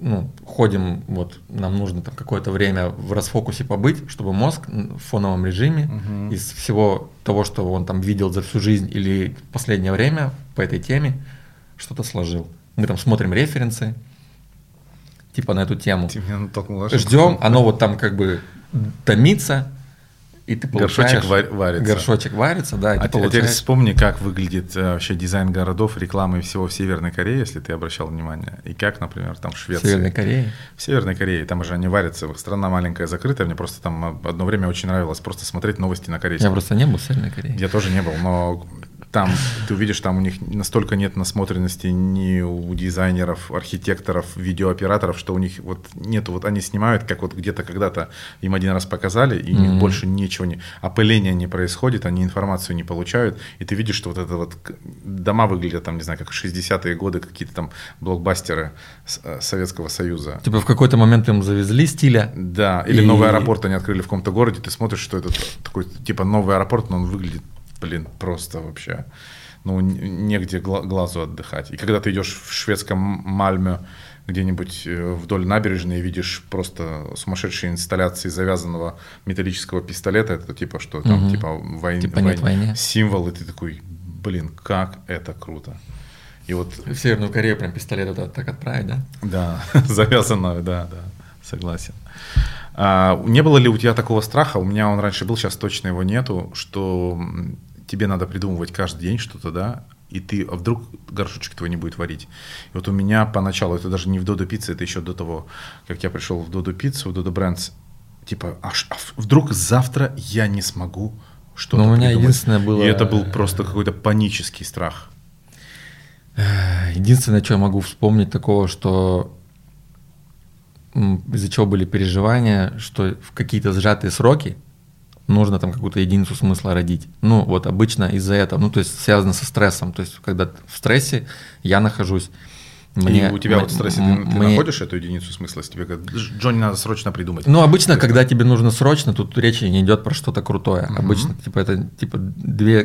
ну, ходим, вот нам нужно там какое-то время в расфокусе побыть, чтобы мозг в фоновом режиме угу. из всего того, что он там видел за всю жизнь или в последнее время по этой теме, что-то сложил. Мы там смотрим референсы, типа на эту тему. Ждем, оно вот там как бы томится, и ты горшочек варится. Горшочек варится, да. А, получаешь... теперь вспомни, как выглядит э, вообще дизайн городов, рекламы всего в Северной Корее, если ты обращал внимание. И как, например, там в Швеции. В Северной Корее? В Северной Корее. Там же они варятся. Страна маленькая, закрытая. Мне просто там одно время очень нравилось просто смотреть новости на корейском. Я просто не был в Северной Корее. Я тоже не был, но там ты увидишь, там у них настолько нет насмотренности ни у дизайнеров, архитекторов, видеооператоров, что у них вот нету, вот они снимают, как вот где-то когда-то им один раз показали, и mm-hmm. у них больше ничего не, опыление не происходит, они информацию не получают, и ты видишь, что вот это вот дома выглядят там, не знаю, как 60-е годы, какие-то там блокбастеры э, Советского Союза. Типа в какой-то момент им завезли стиля. Да, или и... новый аэропорт они открыли в каком-то городе, ты смотришь, что это такой, типа новый аэропорт, но он выглядит блин, просто вообще, ну, негде глазу отдыхать. И когда ты идешь в шведском Мальме, где-нибудь э, вдоль набережной и видишь просто сумасшедшие инсталляции завязанного металлического пистолета, это типа что там, угу. типа, войн, типа войн, войне. символ, и ты такой, блин, как это круто. И вот... В Северную Корею прям пистолет это так отправить, да? Да, <laughs> завязанную, да, да, согласен. А, не было ли у тебя такого страха? У меня он раньше был, сейчас точно его нету, что тебе надо придумывать каждый день что-то, да, и ты, а вдруг горшочек твой не будет варить. И вот у меня поначалу, это даже не в Додо Пицце, это еще до того, как я пришел в Додо Пиццу, в Додо Брендс, типа, а, а вдруг завтра я не смогу что-то Ну, у меня придумать. единственное было... И это был просто какой-то панический страх. Единственное, что я могу вспомнить такого, что из-за чего были переживания, что в какие-то сжатые сроки нужно там какую-то единицу смысла родить. Ну, вот обычно из-за этого, ну, то есть связано со стрессом. То есть, когда в стрессе я нахожусь, мне, и у тебя вот в стрессе ты, ты находишь эту единицу смысла, если тебе говорят, Джонни, надо срочно придумать. Ну, обычно, когда это... тебе нужно срочно, тут речи не идет про что-то крутое. Mm-hmm. Обычно, типа, это типа две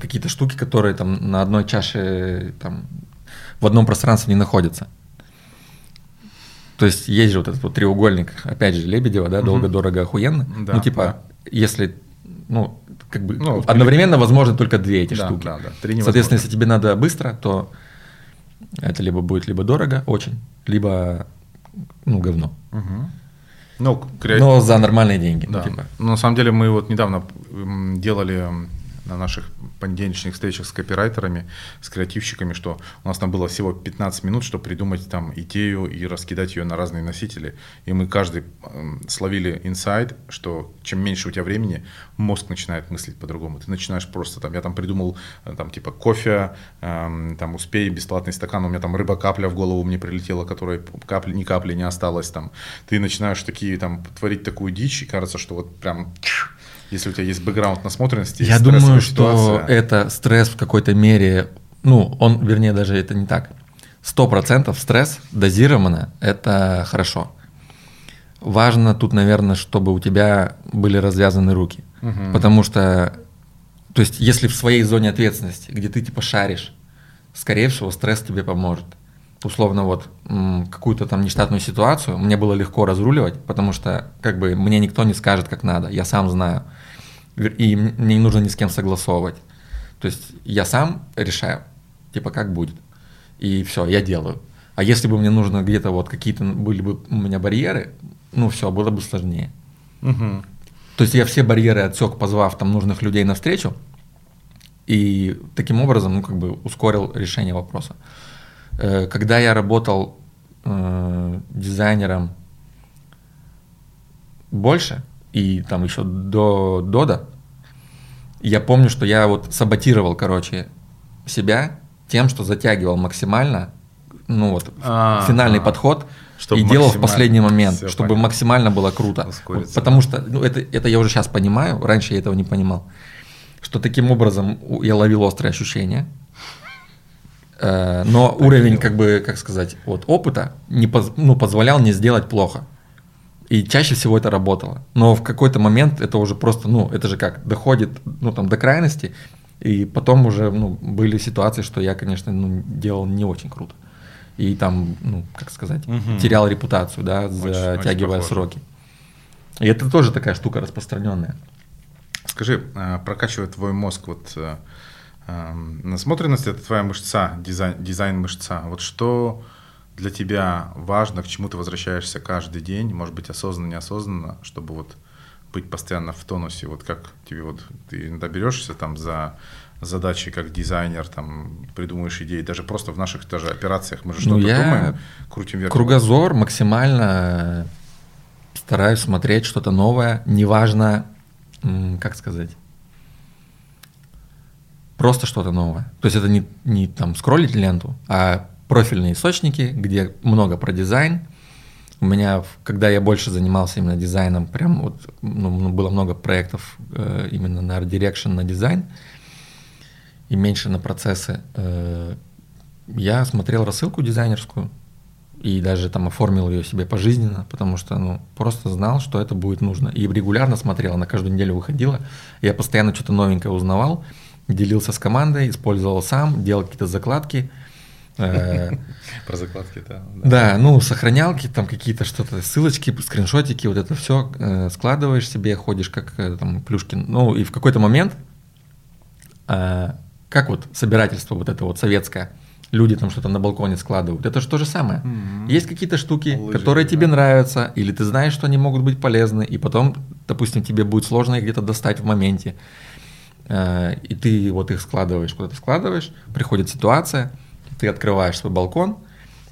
какие-то штуки, которые там на одной чаше там в одном пространстве не находятся. То есть есть же вот этот вот треугольник, опять же, Лебедева, да, долго, дорого, охуенно. Да, ну, типа, да. если, ну, как бы ну, одновременно или... возможно только две эти да, штуки. Да, да. Три Соответственно, если тебе надо быстро, то это либо будет либо дорого очень, либо ну, говно. Угу. Ну, креатив... Но за нормальные деньги. Да. Ну, типа. Но на самом деле мы вот недавно делали на наших понедельничных встречах с копирайтерами, с креативщиками, что у нас там было всего 15 минут, чтобы придумать там идею и раскидать ее на разные носители. И мы каждый словили инсайт, что чем меньше у тебя времени, мозг начинает мыслить по-другому. Ты начинаешь просто там, я там придумал э, там типа кофе, э, там успей, бесплатный стакан, у меня там рыба капля в голову мне прилетела, которой капли, ни капли не осталось там. Ты начинаешь такие там творить такую дичь, и кажется, что вот прям если у тебя есть бэкграунд насмотренности. Я думаю, что это стресс в какой-то мере, ну, он, вернее, даже это не так. Сто процентов стресс дозированно – это хорошо. Важно тут, наверное, чтобы у тебя были развязаны руки. Угу. Потому что, то есть, если в своей зоне ответственности, где ты типа шаришь, скорее всего, стресс тебе поможет. Условно, вот какую-то там нештатную ситуацию мне было легко разруливать, потому что как бы мне никто не скажет, как надо, я сам знаю и мне не нужно ни с кем согласовывать. То есть я сам решаю, типа, как будет. И все, я делаю. А если бы мне нужно где-то вот какие-то были бы у меня барьеры, ну все, было бы сложнее. Угу. То есть я все барьеры отсек, позвав там нужных людей навстречу, и таким образом, ну, как бы ускорил решение вопроса. Э, когда я работал э, дизайнером больше, и там еще до Дода, я помню, что я вот саботировал, короче, себя тем, что затягивал максимально, ну вот, а, финальный а, подход, чтобы и делал в последний момент, чтобы понятно. максимально было круто. Ускориться, Потому что, ну это, это я уже сейчас понимаю, раньше я этого не понимал, что таким образом я ловил острые ощущения, э, но уровень, как бы, как сказать, вот опыта не поз, ну, позволял мне сделать плохо. И чаще всего это работало. Но в какой-то момент это уже просто, ну, это же как, доходит, ну, там, до крайности, и потом уже, ну, были ситуации, что я, конечно, ну, делал не очень круто. И там, ну, как сказать, угу. терял репутацию, да, затягивая очень сроки. И это тоже такая штука распространенная. Скажи, а, прокачивает твой мозг вот э, э, насмотренность, это твоя мышца, дизайн, дизайн мышца. Вот что для тебя важно, к чему ты возвращаешься каждый день, может быть, осознанно, неосознанно, чтобы вот быть постоянно в тонусе, вот как тебе вот, ты иногда берешься там за задачи как дизайнер, там придумываешь идеи, даже просто в наших даже операциях мы же ну, что-то думаем, крутим вверх. Кругозор максимально стараюсь смотреть что-то новое, неважно, как сказать, просто что-то новое. То есть это не, не там скроллить ленту, а профильные источники, где много про дизайн. У меня, когда я больше занимался именно дизайном, прям вот ну, ну, было много проектов э, именно на Direction, на дизайн, и меньше на процессы. Э, я смотрел рассылку дизайнерскую, и даже там оформил ее себе пожизненно, потому что ну, просто знал, что это будет нужно. И регулярно смотрел, на каждую неделю выходила. Я постоянно что-то новенькое узнавал, делился с командой, использовал сам, делал какие-то закладки – Про закладки, да. Да, ну, сохранялки, там какие-то что-то, ссылочки, скриншотики, вот это все э, складываешь себе, ходишь как э, там плюшки. Ну, и в какой-то момент, как вот собирательство вот это вот советское, люди там что-то на балконе складывают. Это же то же самое. Mm-hmm. Есть какие-то штуки, Лыжи, которые да. тебе нравятся, или ты знаешь, что они могут быть полезны, и потом, допустим, тебе будет сложно их где-то достать в моменте. И ты вот их складываешь, куда-то складываешь, приходит ситуация, ты открываешь свой балкон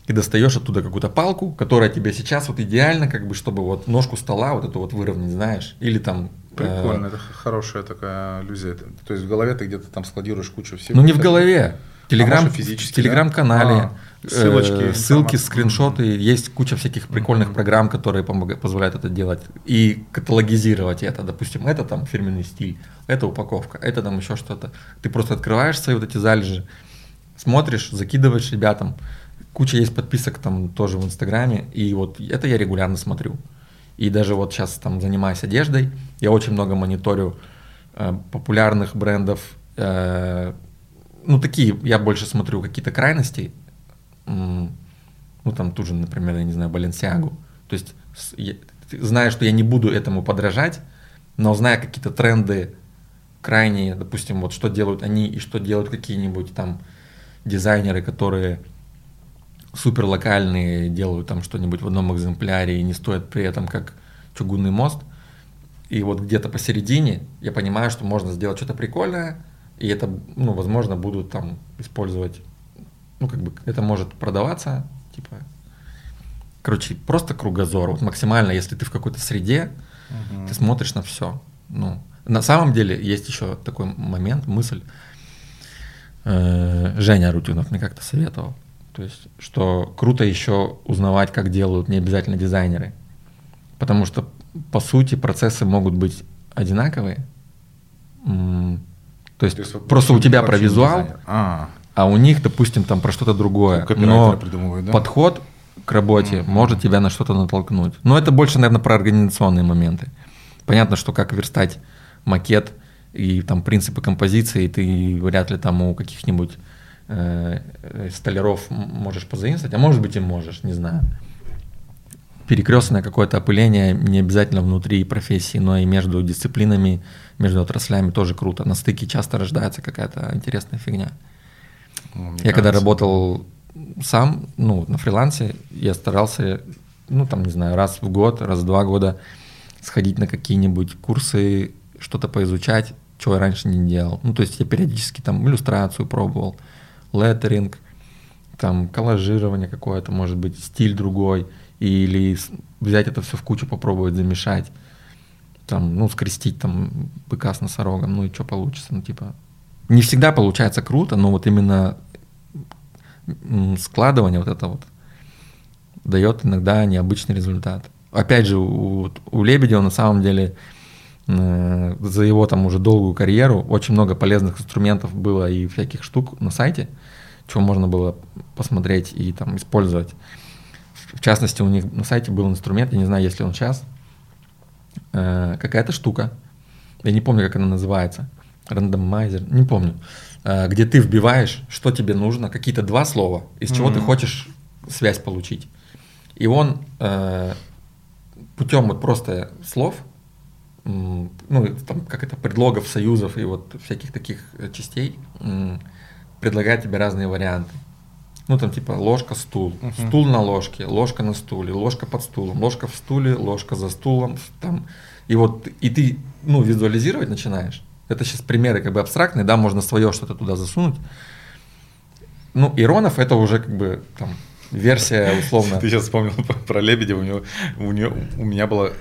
и достаешь оттуда какую-то палку, которая тебе сейчас вот идеально, как бы, чтобы вот ножку стола вот эту вот выровнять, знаешь, или там Прикольно, э... это хорошая такая иллюзия. То есть в голове ты где-то там складируешь кучу всего. Ну не в голове. Телеграм, а в телеграм-канале, а, ссылочки, э, ссылки, скриншоты, mm-hmm. есть куча всяких прикольных mm-hmm. программ, которые помогают, позволяют это делать и каталогизировать это. Допустим, это там фирменный стиль, это упаковка, это там еще что-то. Ты просто открываешь свои вот эти залежи, смотришь, закидываешь ребятам. Куча есть подписок там тоже в Инстаграме, и вот это я регулярно смотрю. И даже вот сейчас там занимаюсь одеждой, я очень много мониторю э, популярных брендов. Э, ну, такие, я больше смотрю какие-то крайности. Ну, там тут же, например, я не знаю, Баленсиагу. То есть, я, зная, что я не буду этому подражать, но зная какие-то тренды крайние, допустим, вот что делают они и что делают какие-нибудь там дизайнеры, которые супер локальные, делают там что-нибудь в одном экземпляре и не стоят при этом как чугунный мост. И вот где-то посередине я понимаю, что можно сделать что-то прикольное, И это, ну, возможно, будут там использовать, ну, как бы это может продаваться, типа, короче, просто кругозор. Вот максимально, если ты в какой-то среде, ты смотришь на все. Ну, на самом деле есть еще такой момент, мысль. Э, Женя Рутюнов мне как-то советовал. То есть, что круто еще узнавать, как делают не обязательно дизайнеры. Потому что, по сути, процессы могут быть одинаковые. То есть, То есть просто у тебя про визуал, а. а у них, допустим, там про что-то другое. Но да? подход к работе mm-hmm. может тебя на что-то натолкнуть. Но это больше, наверное, про организационные моменты. Понятно, что как верстать макет и там принципы композиции, ты вряд ли там у каких-нибудь э, столяров можешь позаимствовать, а может быть и можешь, не знаю. Перекрестное какое-то опыление не обязательно внутри профессии, но и между дисциплинами, между отраслями тоже круто. На стыке часто рождается какая-то интересная фигня. Ну, я кажется, когда работал сам, ну, на фрилансе, я старался, ну, там, не знаю, раз в год, раз в два года сходить на какие-нибудь курсы, что-то поизучать, чего я раньше не делал. Ну, то есть я периодически там иллюстрацию пробовал, леттеринг, там коллажирование какое-то, может быть, стиль другой, или взять это все в кучу, попробовать замешать, там, ну, скрестить там быка с носорогом, ну и что получится, ну, типа, не всегда получается круто, но вот именно складывание вот это вот дает иногда необычный результат. Опять же, у, у Лебедева на самом деле за его там уже долгую карьеру очень много полезных инструментов было и всяких штук на сайте, чего можно было посмотреть и там использовать. В частности, у них на сайте был инструмент, я не знаю, есть ли он сейчас, э, какая-то штука, я не помню, как она называется, рандомайзер, не помню, э, где ты вбиваешь, что тебе нужно, какие-то два слова, из чего mm-hmm. ты хочешь связь получить. И он э, путем вот просто слов, ну, там, как это, предлогов, союзов и вот всяких таких э, частей, предлагает тебе разные варианты. Ну, там типа ложка, стул, uh-huh. стул на ложке, ложка на стуле, ложка под стулом, ложка в стуле, ложка за стулом, там. И вот, и ты, ну, визуализировать начинаешь. Это сейчас примеры как бы абстрактные, да, можно свое что-то туда засунуть. Ну, Иронов это уже как бы там версия условно. <laughs> Ты сейчас вспомнил про Лебедева, у, него, у, него, у меня было,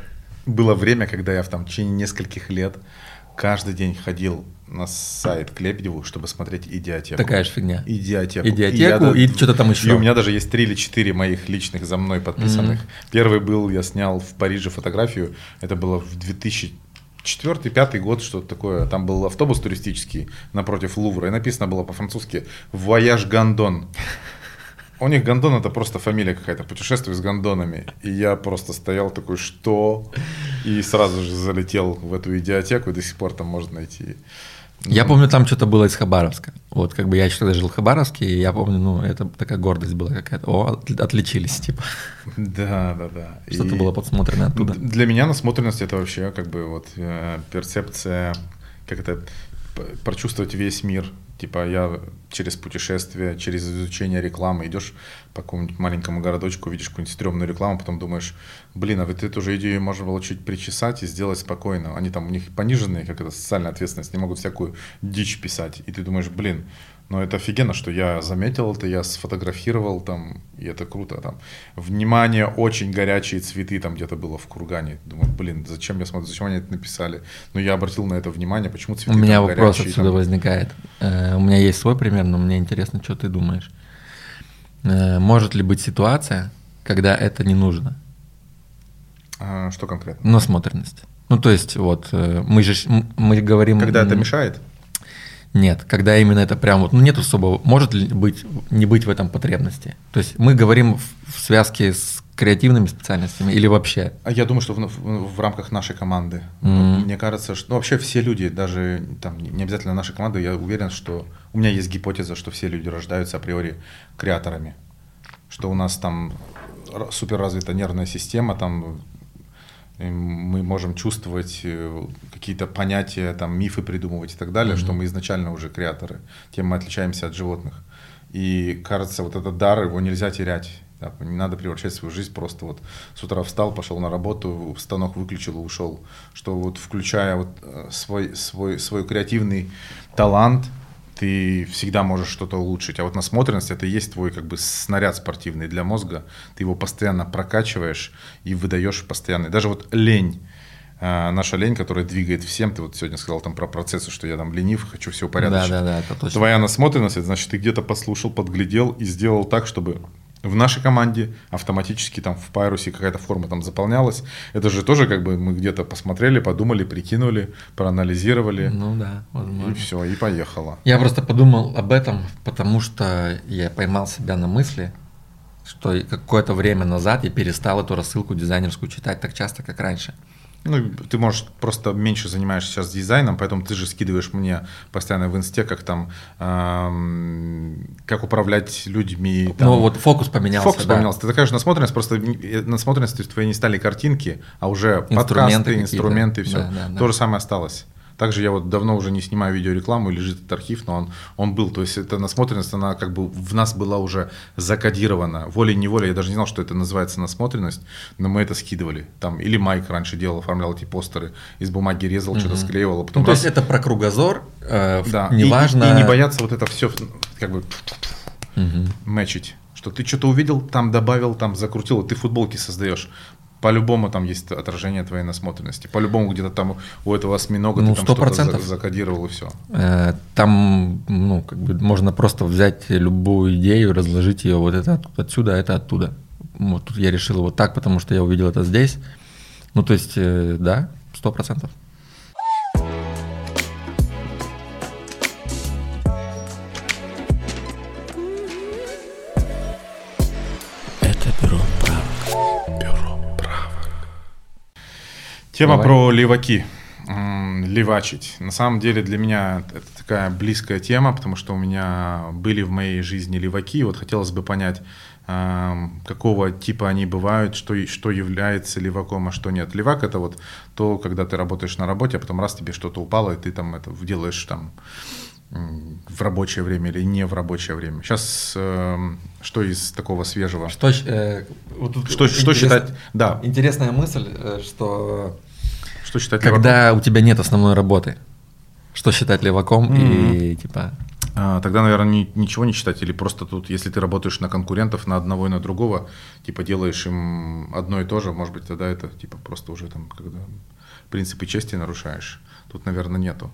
было время, когда я в там, в течение нескольких лет каждый день ходил на сайт к Лебедеву, чтобы смотреть идиотеку. Такая же фигня. Идиотеку. Идиотеку и, и что-то там еще. И у меня даже есть три или четыре моих личных за мной подписанных. Mm-hmm. Первый был, я снял в Париже фотографию, это было в 2004 пятый год, что-то такое. Там был автобус туристический напротив Лувра, и написано было по-французски «Voyage Gandon». У них гондон это просто фамилия какая-то, путешествие с гондонами. И я просто стоял такой, что? И сразу же залетел в эту идиотеку, и до сих пор там можно найти. Я ну, помню, там что-то было из Хабаровска. Вот как бы я еще тогда жил в Хабаровске, и я помню, ну, это такая гордость была какая-то. О, отличились, типа. <laughs> Да, да, да. Что-то и было подсмотрено оттуда. Для меня насмотренность это вообще как бы вот э, перцепция, как это, прочувствовать весь мир Типа я через путешествие, через изучение рекламы идешь по какому-нибудь маленькому городочку, видишь какую-нибудь стрёмную рекламу, потом думаешь, блин, а вот эту же идею можно было чуть причесать и сделать спокойно. Они там, у них пониженные, как это, социальная ответственность, не могут всякую дичь писать. И ты думаешь, блин, но это офигенно, что я заметил это, я сфотографировал там, и это круто. Там, внимание, очень горячие цветы там где-то было в Кургане. Думаю, блин, зачем я смотрю, зачем они это написали? Но я обратил на это внимание, почему цветы У меня вопрос горячие, отсюда там... возникает. Э, у меня есть свой пример, но мне интересно, что ты думаешь. Э, может ли быть ситуация, когда это не нужно? А, что конкретно? Насмотренность. Ну, то есть, вот, э, мы же мы говорим... Когда это мешает? Нет, когда именно это прям вот, ну нет особо, может ли быть, не быть в этом потребности? То есть мы говорим в, в связке с креативными специальностями или вообще? А я думаю, что в, в, в рамках нашей команды. Mm-hmm. Мне кажется, что ну, вообще все люди, даже там не обязательно нашей команды, я уверен, что у меня есть гипотеза, что все люди рождаются априори креаторами. Что у нас там супер развита нервная система, там мы можем чувствовать э, какие-то понятия, там, мифы придумывать и так далее, mm-hmm. что мы изначально уже креаторы, тем мы отличаемся от животных. И кажется, вот этот дар, его нельзя терять. Да, не надо превращать свою жизнь просто вот с утра встал, пошел на работу, станок выключил и ушел. Что вот включая вот э, свой, свой, свой креативный талант, ты всегда можешь что-то улучшить. А вот насмотренность это и есть твой как бы снаряд спортивный для мозга. Ты его постоянно прокачиваешь и выдаешь постоянно. даже вот лень, э, наша лень, которая двигает всем. Ты вот сегодня сказал там про процессы, что я там ленив, хочу все упорядочить. Да, да, да, это точно. Твоя насмотренность, это значит, ты где-то послушал, подглядел и сделал так, чтобы в нашей команде автоматически там в Пайрусе какая-то форма там заполнялась. Это же тоже как бы мы где-то посмотрели, подумали, прикинули, проанализировали. Ну да, возможно. И все, и поехало. Я просто подумал об этом, потому что я поймал себя на мысли, что какое-то время назад я перестал эту рассылку дизайнерскую читать так часто, как раньше. Ну, ты, можешь просто меньше занимаешься сейчас дизайном, поэтому ты же скидываешь мне постоянно в инсте, как там, эм, как управлять людьми. Там. Ну, вот фокус поменялся. Фокус да. поменялся. Ты такая же насмотренность, просто э, насмотренность твоей не стали картинки, а уже инструменты подкасты, инструменты, все. Да, да, да. То же самое осталось. Также я вот давно уже не снимаю видеорекламу, лежит этот архив, но он, он был. То есть эта насмотренность, она как бы в нас была уже закодирована. Волей-неволей, я даже не знал, что это называется насмотренность, но мы это скидывали. Там, или Майк раньше делал, оформлял эти постеры, из бумаги резал, угу. что-то склеивал. А потом ну, раз... то есть это про кругозор, э, да. неважно. И, и, и не бояться вот это все как бы угу. мэчить что ты что-то увидел, там добавил, там закрутил, ты футболки создаешь. По-любому там есть отражение твоей насмотренности. По-любому где-то там у этого осьминога ну, ты там 100%. что-то закодировал и все. Э, там, ну, как бы можно просто взять любую идею, разложить ее вот это отсюда, а это оттуда. Вот тут я решил вот так, потому что я увидел это здесь. Ну, то есть, э, да, сто процентов. Тема Давай. про леваки. Левачить. На самом деле для меня это такая близкая тема, потому что у меня были в моей жизни леваки. Вот хотелось бы понять, какого типа они бывают, что, что является леваком, а что нет. Левак это вот то, когда ты работаешь на работе, а потом раз тебе что-то упало, и ты там это делаешь там в рабочее время или не в рабочее время. Сейчас э, что из такого свежего? Что, э, вот тут что, что считать? Да. Интересная мысль, э, что что считать когда леваком? у тебя нет основной работы, что считать леваком mm-hmm. и типа. А, тогда, наверное, ни, ничего не считать или просто тут, если ты работаешь на конкурентов, на одного и на другого, типа делаешь им одно и то же, может быть, тогда это типа просто уже там, когда принципы чести нарушаешь. Тут, наверное, нету.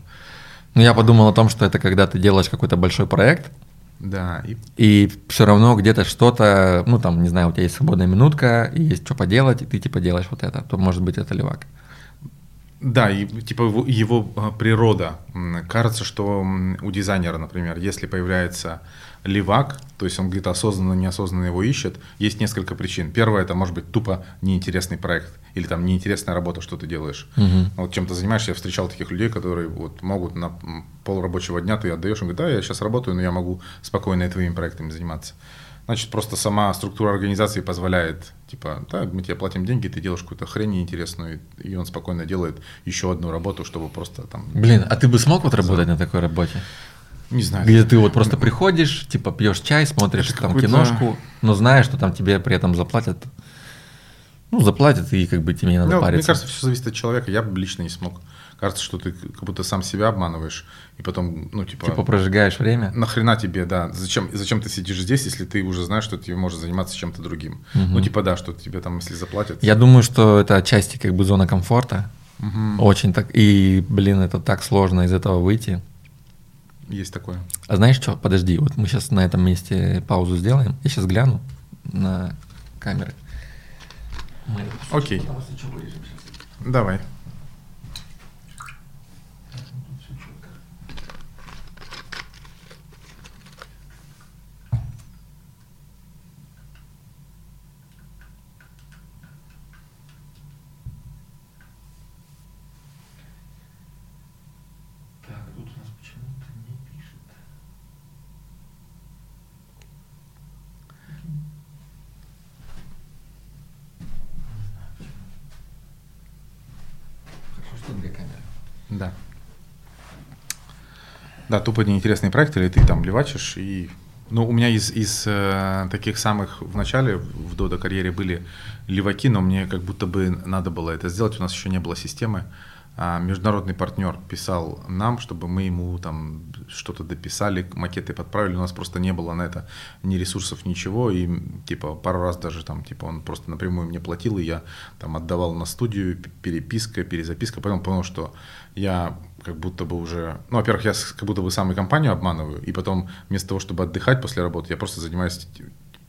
Ну, я подумал о том, что это когда ты делаешь какой-то большой проект, да. И, и все равно где-то что-то, ну там, не знаю, у тебя есть свободная минутка, и есть что поделать, и ты типа делаешь вот это, то может быть это левак. Да, и типа его, его а, природа. Кажется, что у дизайнера, например, если появляется левак, то есть он где-то осознанно, неосознанно его ищет, есть несколько причин. Первое, это может быть тупо неинтересный проект или там неинтересная работа, что ты делаешь. Угу. Вот чем ты занимаешься, я встречал таких людей, которые вот могут на пол рабочего дня ты отдаешь, он говорит, да, я сейчас работаю, но я могу спокойно и твоими проектами заниматься. Значит, просто сама структура организации позволяет, типа, да, мы тебе платим деньги, ты делаешь какую-то хрень неинтересную, и он спокойно делает еще одну работу, чтобы просто там... Блин, а ты бы смог вот работать на такой работе? Не знаю. Где ты вот просто приходишь, типа пьешь чай, смотришь это там киношку, но знаешь, что там тебе при этом заплатят. Ну, заплатят, и как бы тебе не надо ну, париться. Мне кажется, все зависит от человека. Я бы лично не смог. Кажется, что ты как будто сам себя обманываешь, и потом, ну, типа... Типа прожигаешь время? Нахрена тебе, да. Зачем, зачем ты сидишь здесь, если ты уже знаешь, что тебе можешь заниматься чем-то другим? Угу. Ну, типа, да, что тебе там, если заплатят... Я думаю, что это отчасти как бы зона комфорта. Угу. Очень так... И, блин, это так сложно из этого выйти. Есть такое. А знаешь что? Подожди, вот мы сейчас на этом месте паузу сделаем. Я сейчас гляну на камеры. Окей. Давай. Да, тупо неинтересный проект, или ты там левачишь и Ну, у меня из, из э, таких самых в начале, в Дода карьере были леваки, но мне как будто бы надо было это сделать, у нас еще не было системы. А международный партнер писал нам, чтобы мы ему там что-то дописали, макеты подправили. У нас просто не было на это ни ресурсов, ничего. И типа пару раз даже там, типа он просто напрямую мне платил, и я там отдавал на студию, переписка, перезаписка. Потом понял, что я как будто бы уже... Ну, во-первых, я как будто бы сам и компанию обманываю, и потом вместо того, чтобы отдыхать после работы, я просто занимаюсь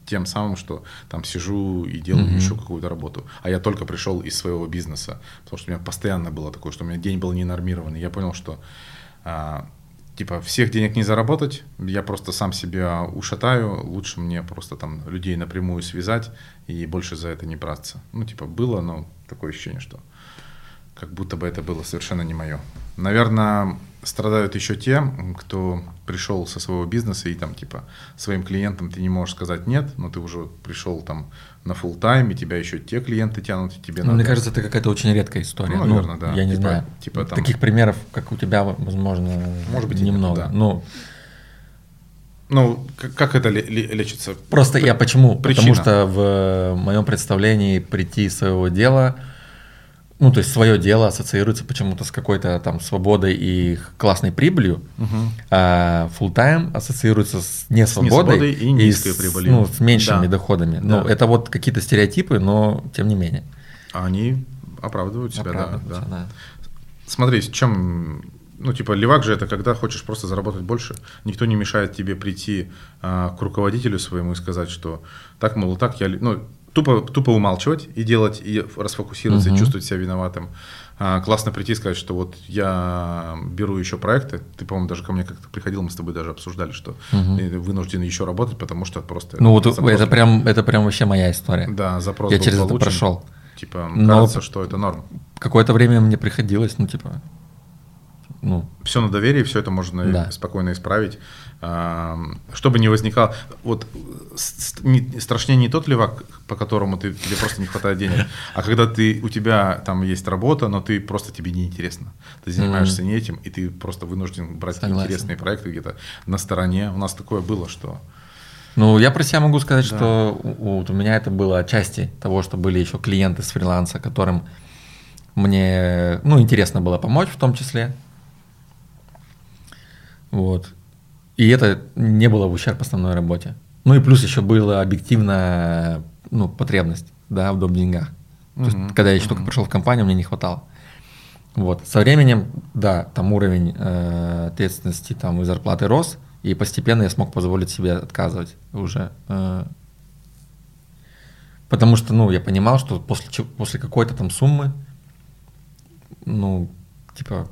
тем самым, что там сижу и делаю mm-hmm. еще какую-то работу. А я только пришел из своего бизнеса, потому что у меня постоянно было такое, что у меня день был ненормированный. Я понял, что а, типа всех денег не заработать, я просто сам себя ушатаю, лучше мне просто там людей напрямую связать и больше за это не браться. Ну, типа было, но такое ощущение, что как будто бы это было совершенно не мое. Наверное, страдают еще те, кто пришел со своего бизнеса и там типа своим клиентам ты не можешь сказать нет, но ты уже пришел там на full тайм и тебя еще те клиенты тянут, и тебе ну, надо. Мне кажется, это какая-то очень редкая история. Ну, наверное, ну, да. Я не типа, знаю. Типа там... Таких примеров, как у тебя, возможно, может быть немного. Нет, да. Ну, ну, как это лечится? Просто я почему? Причина. Потому что в моем представлении прийти из своего дела – ну, то есть свое дело ассоциируется почему-то с какой-то там свободой и классной прибылью, угу. а full time ассоциируется с несвободой, с несвободой и низкой и с, прибылью. Ну, с меньшими да. доходами. Да. Ну, это вот какие-то стереотипы, но тем не менее. Они оправдывают себя, оправдываются, да, да. да. Смотри, с чем ну, типа, левак же это когда хочешь просто заработать больше. Никто не мешает тебе прийти а, к руководителю своему и сказать, что так, мол, так я... Ну, тупо, тупо умалчивать и делать, и расфокусироваться, угу. и чувствовать себя виноватым. А, классно прийти и сказать, что вот я беру еще проекты. Ты, по-моему, даже ко мне как-то приходил, мы с тобой даже обсуждали, что угу. вынужден еще работать, потому что просто... Ну вот это прям, это прям вообще моя история. Да, запрос Я через получен, это прошел. Типа, Но кажется, что это норм. Какое-то время мне приходилось, ну, типа, ну. Все на доверии, все это можно да. спокойно исправить. Чтобы не возникало... Вот страшнее не тот левак, по которому ты, тебе просто не хватает денег, а когда ты, у тебя там есть работа, но ты просто тебе не интересно. Ты занимаешься mm-hmm. не этим, и ты просто вынужден брать Согласен. интересные проекты где-то на стороне. У нас такое было, что... Ну, я про себя могу сказать, да. что вот у меня это было части того, что были еще клиенты с фриланса, которым мне, ну, интересно было помочь в том числе. Вот. И это не было в ущерб основной работе. Ну и плюс еще была объективная ну, потребность да, в доп. деньгах. То есть, когда я еще только пришел в компанию, мне не хватало. Вот. Со временем, да, там уровень э, ответственности там, и зарплаты рос, и постепенно я смог позволить себе отказывать уже. Э, потому что, ну, я понимал, что после, после какой-то там суммы, ну, типа,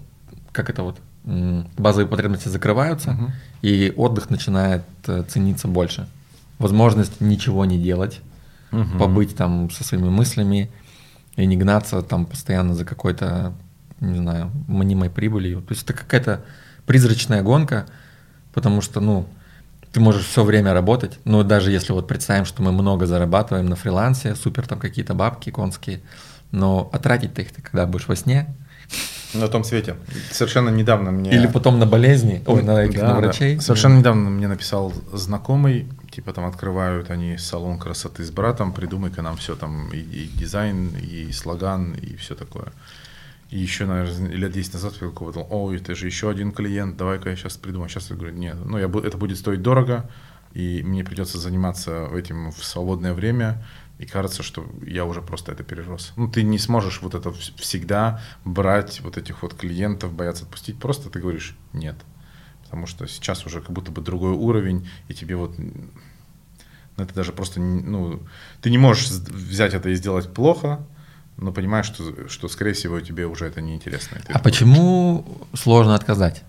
как это вот, базовые потребности закрываются, угу. и отдых начинает э, цениться больше. Возможность ничего не делать, угу. побыть там со своими мыслями и не гнаться там постоянно за какой-то, не знаю, мнимой прибылью. То есть это какая-то призрачная гонка, потому что, ну, ты можешь все время работать, но даже если вот представим, что мы много зарабатываем на фрилансе, супер там какие-то бабки конские, но а тратить-то их ты когда будешь во сне, на том свете. Совершенно недавно мне... Или потом на болезни, ой, на этих, да, на врачей. Да. Совершенно недавно мне написал знакомый, типа там открывают они салон красоты с братом, придумай-ка нам все там, и, и дизайн, и слоган, и все такое. И еще, наверное, лет 10 назад я какого-то, ой, это же еще один клиент, давай-ка я сейчас придумаю. Сейчас я говорю, нет, ну я, это будет стоить дорого, и мне придется заниматься этим в свободное время, и кажется, что я уже просто это перерос. Ну, ты не сможешь вот это всегда брать вот этих вот клиентов, бояться отпустить. Просто ты говоришь нет. Потому что сейчас уже как будто бы другой уровень, и тебе вот ну, это даже просто, ну, ты не можешь взять это и сделать плохо, но понимаешь, что, что скорее всего, тебе уже это неинтересно. А почему хочешь. сложно отказать?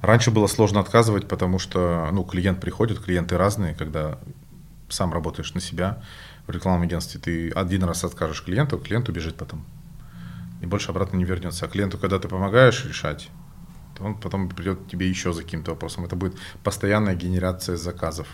Раньше было сложно отказывать, потому что, ну, клиент приходит, клиенты разные, когда сам работаешь на себя в рекламном агентстве, ты один раз откажешь клиенту, клиент убежит потом. И больше обратно не вернется. А клиенту, когда ты помогаешь решать, то он потом придет тебе еще за каким-то вопросом. Это будет постоянная генерация заказов.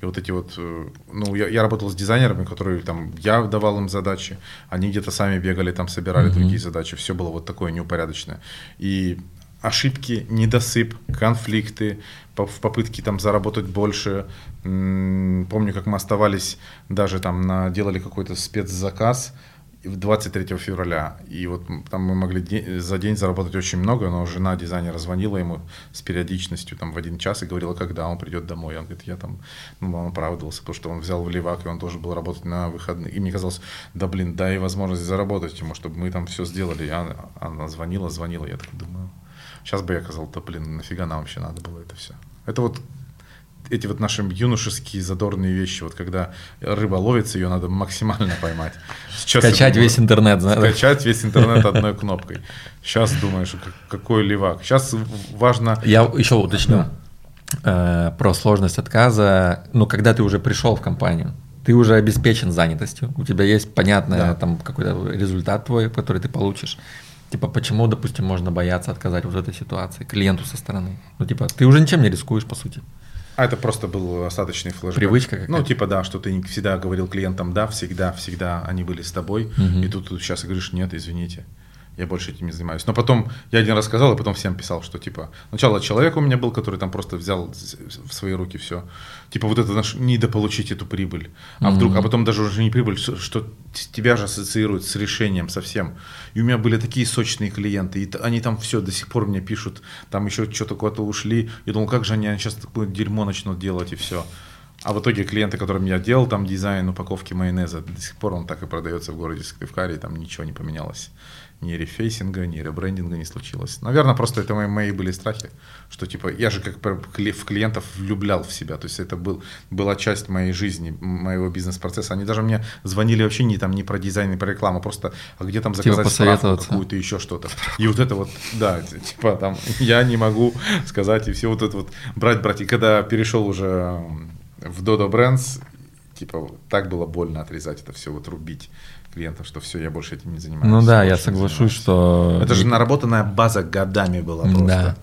И вот эти вот, э, ну, я, я работал с дизайнерами, которые там, я давал им задачи, они где-то сами бегали, там собирали mm-hmm. другие задачи, все было вот такое неупорядочное. И ошибки, недосып, конфликты, в попытке там заработать больше. Помню, как мы оставались даже там на делали какой-то спецзаказ, 23 февраля. И вот там мы могли за день заработать очень много, но жена дизайнера звонила ему с периодичностью там в один час и говорила, когда он придет домой. Он говорит, я там, ну, он оправдывался, потому что он взял в левак, и он должен был работать на выходные. И мне казалось, да блин, дай возможность заработать ему, чтобы мы там все сделали. И она, она звонила, звонила, я так думаю, сейчас бы я сказал, да блин, нафига нам вообще надо было это все. Это вот эти вот наши юношеские задорные вещи, вот когда рыба ловится, ее надо максимально поймать. Сейчас скачать думаю, весь интернет, знаешь? Скачать весь интернет <laughs> одной кнопкой. Сейчас думаешь, какой левак. Сейчас важно... Я еще уточню э, про сложность отказа. Ну, когда ты уже пришел в компанию, ты уже обеспечен занятостью, у тебя есть понятный да. там какой-то результат твой, который ты получишь. Типа, почему, допустим, можно бояться отказать вот в этой ситуации клиенту со стороны? Ну, типа, ты уже ничем не рискуешь, по сути. А это просто был остаточный флешбэк. Привычка какая-то? Ну, типа, да, что ты всегда говорил клиентам «да», всегда, всегда они были с тобой, угу. и тут, тут сейчас говоришь «нет, извините» я больше этим не занимаюсь. Но потом я один раз сказал, и потом всем писал, что типа, сначала человек у меня был, который там просто взял в свои руки все. Типа вот это наш недополучить эту прибыль. А mm-hmm. вдруг, а потом даже уже не прибыль, что тебя же ассоциируют с решением совсем. И у меня были такие сочные клиенты, и они там все до сих пор мне пишут, там еще что-то куда-то ушли. Я думал, как же они сейчас такое дерьмо начнут делать и все. А в итоге клиенты, которым я делал там дизайн упаковки майонеза, до сих пор он так и продается в городе Сыктывкаре, и там ничего не поменялось ни рефейсинга, ни ребрендинга не случилось. Наверное, просто это мои, мои были страхи, что типа я же как в клиентов влюблял в себя, то есть это был, была часть моей жизни, моего бизнес-процесса. Они даже мне звонили вообще не там не про дизайн, не про рекламу, просто а где там типа заказать типа справку какую-то еще что-то. И вот это вот, да, типа там я не могу сказать и все вот это вот брать, брать. И когда перешел уже в Dodo Brands, типа так было больно отрезать это все, вот рубить клиентов, что все, я больше этим не занимаюсь. Ну да, я соглашусь, что... Это же наработанная база годами была просто. Да.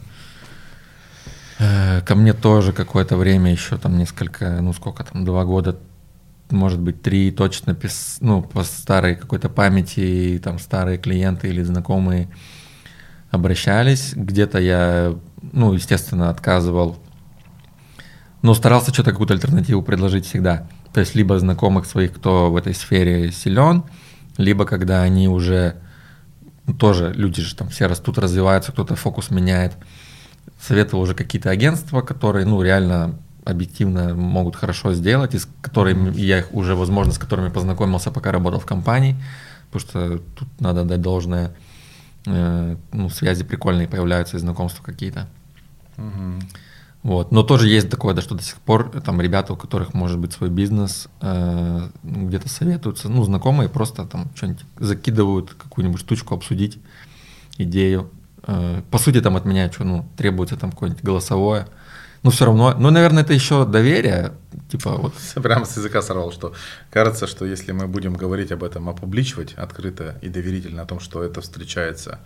Э, ко мне тоже какое-то время еще там несколько, ну сколько там, два года, может быть, три точно, пис, ну, по старой какой-то памяти, там старые клиенты или знакомые обращались. Где-то я, ну, естественно, отказывал, но старался что-то, какую-то альтернативу предложить всегда. То есть либо знакомых своих, кто в этой сфере силен, либо когда они уже ну, тоже люди же там все растут, развиваются, кто-то фокус меняет. Советовал уже какие-то агентства, которые, ну, реально объективно могут хорошо сделать, и с которыми я их уже, возможно, с которыми познакомился, пока работал в компании, потому что тут надо дать должное, э, ну, связи прикольные появляются и знакомства какие-то. Угу. Вот. Но тоже есть такое, да, что до сих пор там ребята, у которых может быть свой бизнес, э, где-то советуются, ну, знакомые просто там что-нибудь закидывают, какую-нибудь штучку обсудить, идею. Э, по сути, там от меня что, ну, требуется там какое-нибудь голосовое. Но все равно, ну, наверное, это еще доверие, типа вот. <laughs> Прямо с языка сорвал, что кажется, что если мы будем говорить об этом, опубличивать открыто и доверительно о том, что это встречается,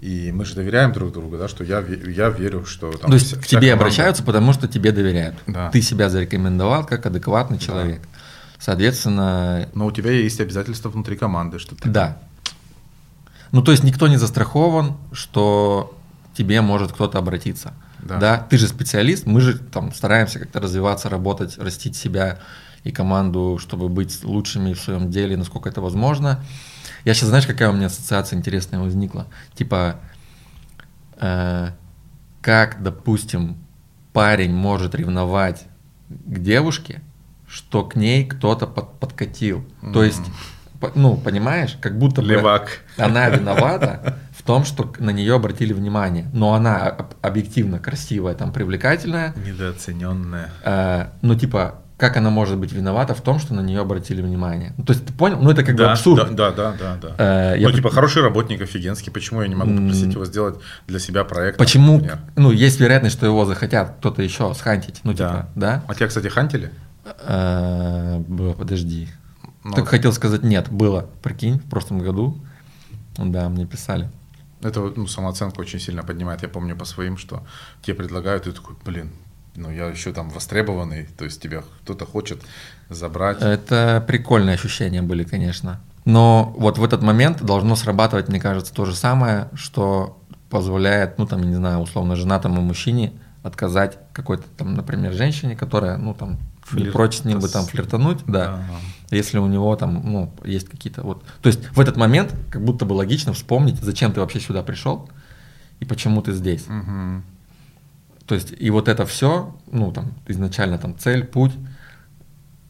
и мы же доверяем друг другу, да, что я, я верю, что... Там, То есть к тебе команда... обращаются, потому что тебе доверяют. Да. Ты себя зарекомендовал как адекватный человек. Да. Соответственно... Но у тебя есть обязательства внутри команды, что ты... Да. Ну, то есть никто не застрахован, что тебе может кто-то обратиться. Да. да. Ты же специалист, мы же там стараемся как-то развиваться, работать, растить себя и команду, чтобы быть лучшими в своем деле, насколько это возможно. Я сейчас, знаешь, какая у меня ассоциация интересная возникла? Типа, э, как, допустим, парень может ревновать к девушке, что к ней кто-то под, подкатил. Mm. То есть, ну, понимаешь, как будто Левак. бы она виновата в том, что на нее обратили внимание. Но она объективно красивая, там, привлекательная. Недооцененная. Э, ну, типа, как она может быть виновата в том, что на нее обратили внимание. Ну, то есть ты понял? Ну, это как да, бы абсурд. Да, да, да, да. да. Э, ну, я... типа, хороший работник, офигенский, почему я не могу попросить его сделать для себя проект? Почему? Например? Ну, есть вероятность, что его захотят кто-то еще схантить. Ну, типа, да. А тебя, кстати, хантили? Э, подожди. Ну, так хотел сказать, нет, было, прикинь, в прошлом году. Да, мне писали. Это ну, самооценку очень сильно поднимает. Я помню по своим, что тебе предлагают, и ты такой, блин, ну, я еще там востребованный, то есть тебя кто-то хочет забрать. Это прикольные ощущения были, конечно. Но вот в этот момент должно срабатывать, мне кажется, то же самое, что позволяет, ну там, я не знаю, условно, женатому мужчине отказать какой-то там, например, женщине, которая, ну там, не прочь с ним бы там флиртануть, да, ага. если у него там, ну, есть какие-то вот... То есть в этот момент как будто бы логично вспомнить, зачем ты вообще сюда пришел и почему ты здесь. Угу. То есть и вот это все, ну, там, изначально там цель, путь,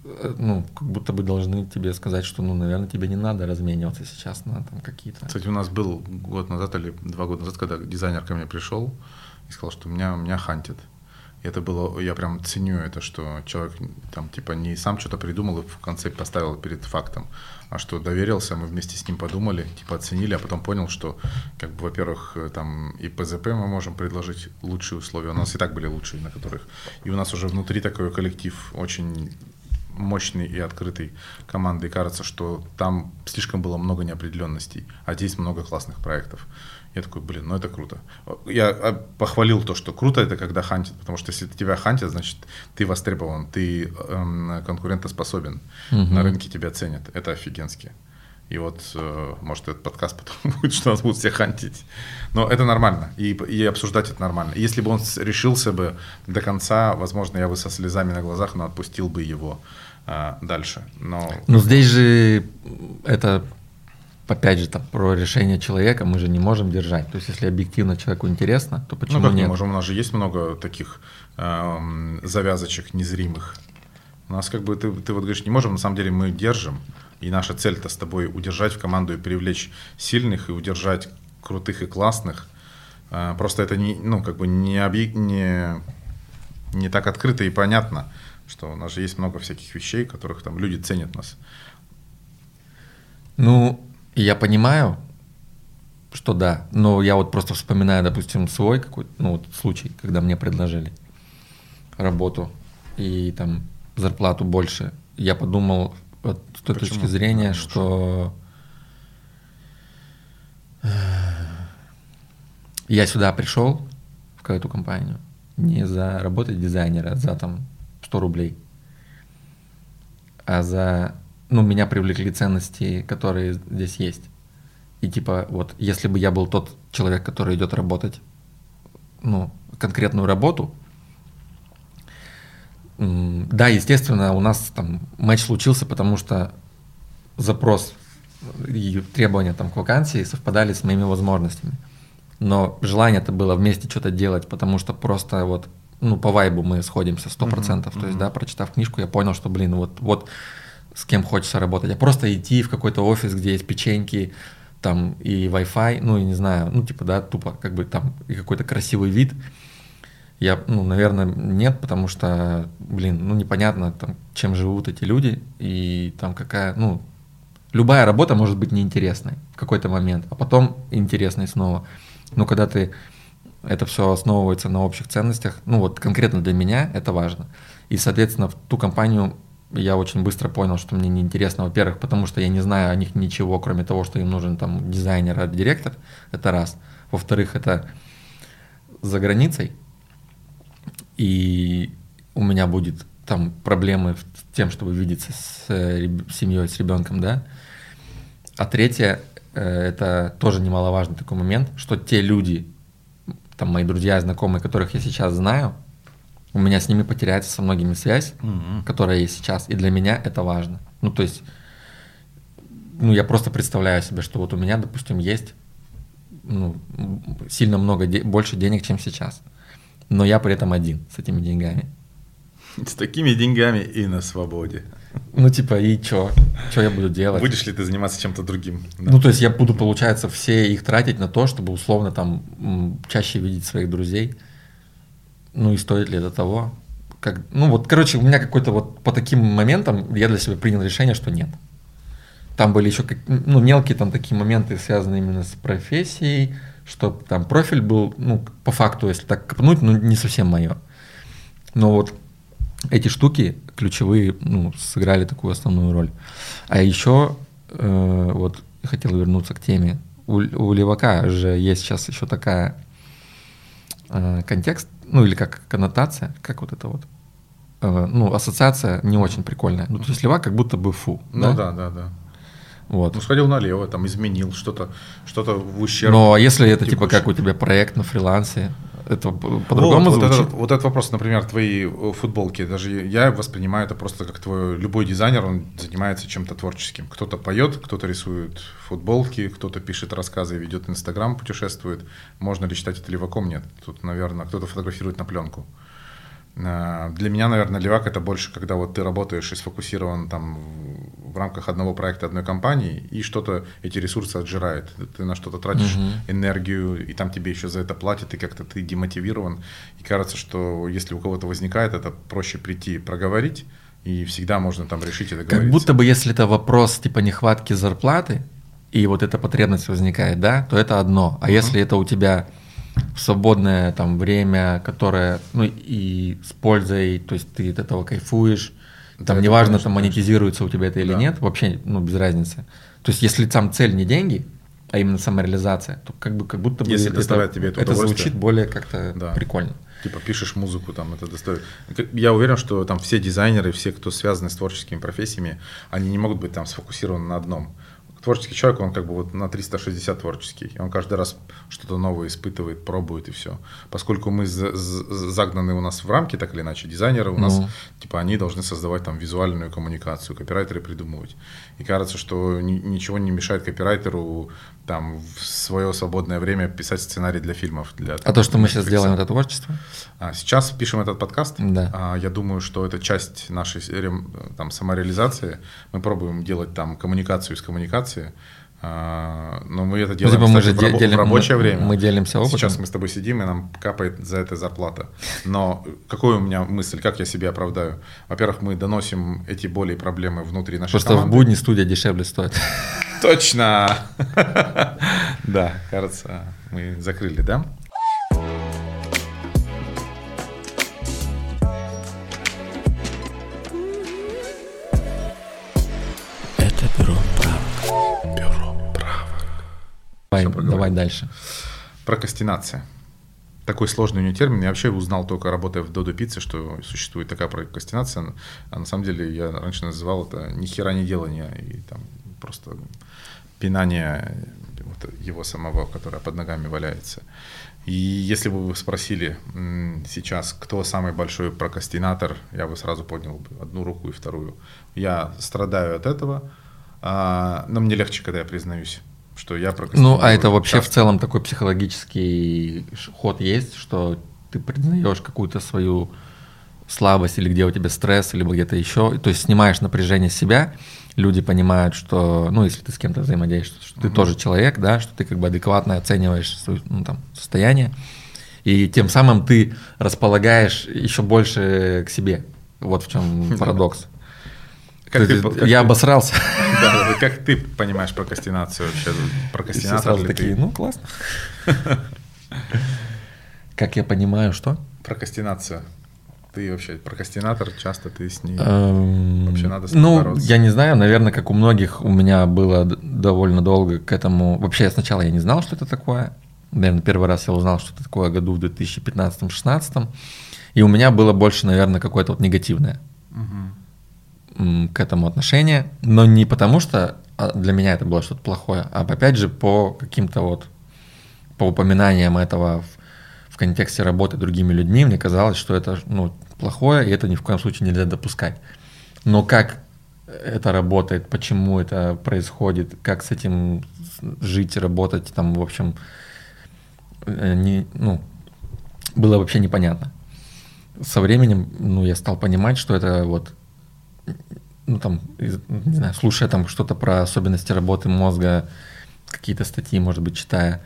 э, ну, как будто бы должны тебе сказать, что, ну, наверное, тебе не надо размениваться сейчас на там какие-то... Кстати, у нас был год назад или два года назад, когда дизайнер ко мне пришел и сказал, что меня, меня хантит. И это было, я прям ценю это, что человек там типа не сам что-то придумал и в конце поставил перед фактом, а что доверился, мы вместе с ним подумали, типа оценили, а потом понял, что, как бы, во-первых, э, там и ПЗП мы можем предложить лучшие условия, у нас и так были лучшие, на которых, и у нас уже внутри такой коллектив очень мощный и открытый команды, и кажется, что там слишком было много неопределенностей, а здесь много классных проектов. Я такой, блин, ну это круто. Я а, похвалил то, что круто это, когда хантят, потому что если тебя хантят, значит, ты востребован, ты эм, конкурентоспособен, угу. на рынке тебя ценят. Это офигенски. И вот, э, может, этот подкаст <laughs> потом будет, что нас будут все хантить. Но это нормально, и, и обсуждать это нормально. Если бы он решился бы до конца, возможно, я бы со слезами на глазах, но отпустил бы его э, дальше. Но... Но здесь же это опять же, там, про решение человека мы же не можем держать. То есть, если объективно человеку интересно, то почему ну, как нет? не можем? У нас же есть много таких э, завязочек незримых. У нас как бы, ты, ты вот говоришь, не можем, на самом деле мы держим. И наша цель-то с тобой удержать в команду и привлечь сильных, и удержать крутых и классных. Э, просто это не, ну, как бы не, объ... не, не так открыто и понятно, что у нас же есть много всяких вещей, которых там люди ценят нас. Ну, я понимаю, что да, но я вот просто вспоминаю, допустим, свой какой-то, ну вот случай, когда мне предложили работу и там зарплату больше. Я подумал вот, с той Почему? точки зрения, да, что я сюда пришел в эту компанию не за работать дизайнера, а за там 100 рублей, а за ну, меня привлекли ценности, которые здесь есть. И типа, вот, если бы я был тот человек, который идет работать, ну, конкретную работу, да, естественно, у нас там матч случился, потому что запрос и требования там к вакансии совпадали с моими возможностями. Но желание это было вместе что-то делать, потому что просто вот, ну, по вайбу мы сходимся 100%. Mm-hmm. То есть, да, прочитав книжку, я понял, что, блин, вот, вот с кем хочется работать, а просто идти в какой-то офис, где есть печеньки, там и Wi-Fi, ну, и не знаю, ну, типа, да, тупо, как бы там и какой-то красивый вид. Я, ну, наверное, нет, потому что, блин, ну, непонятно, там, чем живут эти люди, и там какая, ну, любая работа может быть неинтересной в какой-то момент, а потом интересной снова. Но когда ты это все основывается на общих ценностях, ну вот конкретно для меня это важно. И, соответственно, в ту компанию я очень быстро понял, что мне неинтересно, во-первых, потому что я не знаю о них ничего, кроме того, что им нужен там дизайнер, директор, это раз. Во-вторых, это за границей, и у меня будет там проблемы с тем, чтобы видеться с э, семьей, с ребенком, да. А третье, э, это тоже немаловажный такой момент, что те люди, там мои друзья, знакомые, которых я сейчас знаю, у меня с ними потеряется со многими связь, mm-hmm. которая есть сейчас, и для меня это важно. Ну, то есть, ну, я просто представляю себе, что вот у меня, допустим, есть ну, сильно много, де- больше денег, чем сейчас. Но я при этом один с этими деньгами. С такими деньгами и на свободе. Ну, типа, и чё? Чё я буду делать? Будешь ли ты заниматься чем-то другим? Да. Ну, то есть я буду, получается, все их тратить на то, чтобы условно там чаще видеть своих друзей. Ну и стоит ли это того? Как, ну вот, короче, у меня какой-то вот по таким моментам я для себя принял решение, что нет. Там были еще как, ну, мелкие там такие моменты, связанные именно с профессией, что там профиль был, ну, по факту, если так копнуть, ну, не совсем мое. Но вот эти штуки ключевые, ну, сыграли такую основную роль. А еще, э, вот, хотел вернуться к теме. У, у Левака же есть сейчас еще такая э, контекст, ну или как коннотация, как вот это вот, э, ну, ассоциация не очень прикольная. Ну, то есть левак как будто бы фу. Ну да, да, да. Вот. Ну, сходил налево, там, изменил что-то, что-то в ущерб. Но если это типа как у тебя проект на фрилансе, это по- по-другому вот, вот звучит. этот, вот этот вопрос, например, твои э, футболки, даже я воспринимаю это просто как твой любой дизайнер, он занимается чем-то творческим. Кто-то поет, кто-то рисует футболки, кто-то пишет рассказы, ведет Инстаграм, путешествует. Можно ли считать это леваком? Нет. Тут, наверное, кто-то фотографирует на пленку. А, Для меня, наверное, левак это больше, когда вот ты работаешь и сфокусирован там в- рамках одного проекта одной компании, и что-то эти ресурсы отжирает. Ты на что-то тратишь Мгм. энергию, и там тебе еще за это платят, и как-то ты демотивирован. И кажется, что если у кого-то возникает, это проще прийти, проговорить, и всегда можно там решить договориться. Как будто бы если это вопрос типа нехватки зарплаты, и вот эта потребность возникает, да, то это одно. А если это у тебя в свободное там время, которое, ну и с пользой, то есть ты от этого кайфуешь, Да, там неважно, конечно, там монетизируется у тебя это или Да. нет, вообще, ну, без разницы. То есть если там цель не деньги, а именно самореализация, то как бы как будто бы Если это, доставляет тебе это это звучит более как-то Да. прикольно. Типа пишешь музыку, там это достоит. Я уверен, что там все дизайнеры, все, кто связаны с творческими профессиями, они не могут быть там сфокусированы на одном. Творческий человек, он как бы вот на 360 творческий. Он каждый раз что-то новое испытывает, пробует и все. Поскольку мы за- за- загнаны у нас в рамки, так или иначе, дизайнеры у нас, Ну. типа, они должны создавать там визуальную коммуникацию, копирайтеры придумывать. И кажется, что ни- ничего не мешает копирайтеру там в свое свободное время писать сценарий для фильмов. Для, А то, что мы сейчас делаем, это творчество? А, Сейчас пишем этот подкаст. Да. А, Я думаю, что это часть нашей там, самореализации. Мы пробуем делать там коммуникацию из коммуникации. А, Но мы это Ну, делаем типа мы же в, рабо- де- делим- в рабочее мы- время. мы делимся опытом. Сейчас мы с тобой сидим, и нам капает за это зарплата. Но какая у меня мысль, как я себе оправдаю? Во-первых, мы доносим эти боли и проблемы внутри нашей Просто в команды. будни студия дешевле стоит. Точно! <laughs> Да, кажется, мы закрыли, да? Давай, давай дальше. Прокрастинация. Такой сложный у нее термин. Я вообще узнал только работая в Додо Пицце, что существует такая прокрастинация. А на самом деле я раньше называл это ни хера не делание и там просто пинание вот его самого, которое под ногами валяется. И если бы вы спросили сейчас, кто самый большой прокрастинатор, я бы сразу поднял бы одну руку и вторую. Я страдаю от этого, а, но мне легче, когда я признаюсь, что я прокрастинирую. Ну, а это вообще в часто. целом такой психологический ход есть, что ты признаешь какую-то свою слабость или где у тебя стресс, либо где-то еще, то есть снимаешь напряжение с себя, люди понимают, что, ну, если ты с кем-то взаимодействуешь, что ты Мгм. тоже человек, да, что ты как бы адекватно оцениваешь свое, ну, там, состояние, и тем самым ты располагаешь еще больше к себе. Вот в чем <laughs> парадокс. Как ты, как я ты- обосрался. <laughs> Да, как ты понимаешь прокрастинацию вообще? И все Прокрастинатор сразу такие, ты? ну, классно. Как я понимаю, что? Прокрастинация. Ты вообще прокрастинатор, часто ты с ней... Эм, Вообще надо с этим Ну, бороться. я не знаю, наверное, как у многих, у меня было довольно долго к этому... Вообще, сначала я не знал, что это такое. Наверное, первый раз я узнал, что это такое году в 2015-16. И у меня было больше, наверное, какое-то вот негативное Мгм. К этому отношение. Но не потому, что а, для меня это было что-то плохое, а опять же по каким-то вот... По упоминаниям этого в, в контексте работы другими людьми, мне казалось, что это ну, плохое, и это ни в коем случае нельзя допускать. Но как это работает, почему это происходит, как с этим жить, работать, там, в общем, э, не, ну, было вообще непонятно. Со временем, ну, я стал понимать, что это вот, ну, там, не знаю, слушая там что-то про особенности работы мозга, какие-то статьи, может быть, читая,